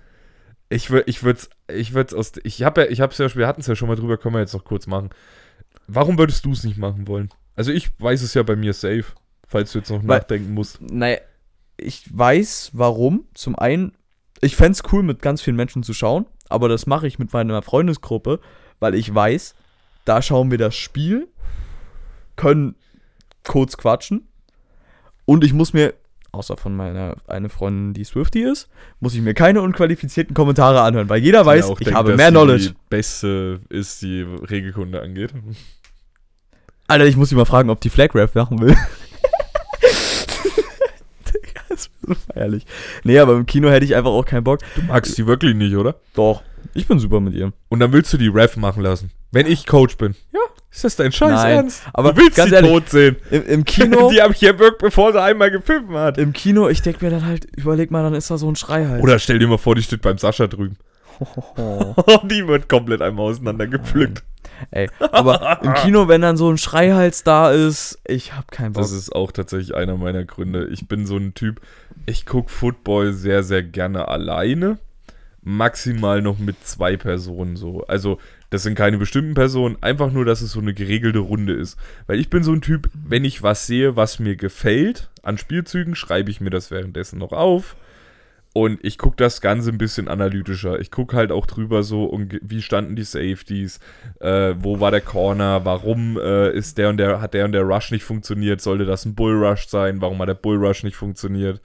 Ich würde ich würd's, ich würd's aus ich habe ja ich hab's ja wir hatten es ja schon mal drüber, können wir jetzt noch kurz machen. Warum würdest du es nicht machen wollen? Also ich weiß es ja bei mir safe, falls du jetzt noch Weil- nachdenken musst. Naja, ich weiß warum. Zum einen, ich fände es cool, mit ganz vielen Menschen zu schauen, aber das mache ich mit meiner Freundesgruppe, weil ich weiß, da schauen wir das Spiel, können kurz quatschen und ich muss mir, außer von meiner eine Freundin, die Swifty ist, muss ich mir keine unqualifizierten Kommentare anhören, weil jeder weiß, Die auch ich denkt, habe mehr Knowledge. Die beste ist, die Regelkunde angeht. Alter, ich muss sie mal fragen, ob die Flag Rap machen will. Ehrlich. Nee, aber im Kino hätte ich einfach auch keinen Bock. Du magst die wirklich nicht, oder? Doch. Ich bin super mit ihr. Und dann willst du die Ref machen lassen. Wenn ich Coach bin. Ja. Ist das dein Scheiß Nein, Ernst? aber du willst ganz sie ehrlich, tot sehen. Im, im Kino, Die habe ich wirklich, bevor sie einmal gepfiffen hat. im Kino, ich denke mir dann halt, überleg mal, dann ist da so ein Schrei halt. Oder stell dir mal vor, die steht beim Sascha drüben. Die wird komplett einmal auseinandergepflückt. Ey, aber im Kino, wenn dann so ein Schreihals da ist, ich hab keinen Bock. Das ist auch tatsächlich einer meiner Gründe. Ich bin so ein Typ, ich gucke Football sehr, sehr gerne alleine. Maximal noch mit zwei Personen so. Also, das sind keine bestimmten Personen, einfach nur, dass es so eine geregelte Runde ist. Weil ich bin so ein Typ, wenn ich was sehe, was mir gefällt an Spielzügen, schreibe ich mir das währenddessen noch auf. Und ich gucke das Ganze ein bisschen analytischer. Ich gucke halt auch drüber so, wie standen die Safeties, äh, wo war der Corner, warum äh, ist der und der, hat der und der Rush nicht funktioniert, sollte das ein Bull Rush sein, warum hat der Bull Rush nicht funktioniert.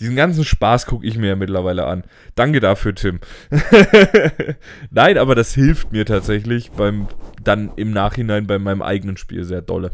Diesen ganzen Spaß gucke ich mir ja mittlerweile an. Danke dafür, Tim. Nein, aber das hilft mir tatsächlich beim dann im Nachhinein bei meinem eigenen Spiel sehr dolle.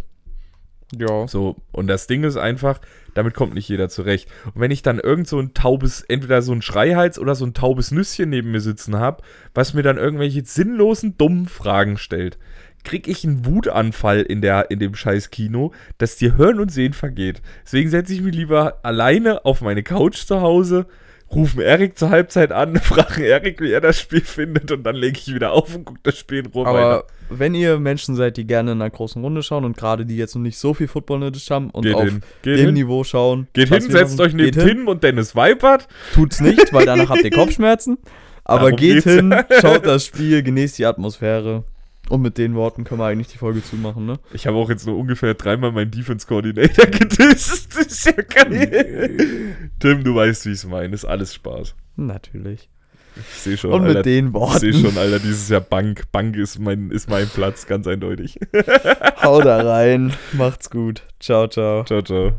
Ja. So, und das Ding ist einfach, damit kommt nicht jeder zurecht. Und wenn ich dann irgend so ein taubes, entweder so ein Schreihals oder so ein taubes Nüsschen neben mir sitzen habe, was mir dann irgendwelche sinnlosen, dummen Fragen stellt, krieg ich einen Wutanfall in, der, in dem scheiß Kino, dass dir Hören und Sehen vergeht. Deswegen setze ich mich lieber alleine auf meine Couch zu Hause, rufen Erik zur Halbzeit an, fragen Erik, wie er das Spiel findet und dann lege ich wieder auf und gucke das Spiel in Ruhe weiter. Wenn ihr Menschen seid, die gerne in einer großen Runde schauen und gerade die jetzt noch nicht so viel Football nötig haben und Geht auf hin. Geht dem hin. Niveau schauen, Geht hin, setzt euch neben. Tim und Dennis Weipert. Tut's nicht, weil danach habt ihr Kopfschmerzen. Aber Darum geht geht's. hin, schaut das Spiel, genießt die Atmosphäre. Und mit den Worten können wir eigentlich die Folge zumachen, ne? Ich habe auch jetzt nur ungefähr dreimal meinen Defense Coordinator gedisst. Das ist ja geil. Tim, du weißt, wie ich es meine. Ist alles Spaß. Natürlich. Ich sehe schon, Und mit Alter. den Ich sehe Worten schon, Alter, dieses Jahr Bank. Bank ist mein, ist mein Platz, ganz eindeutig. hau da rein. Macht's gut. Ciao, ciao. Ciao, ciao.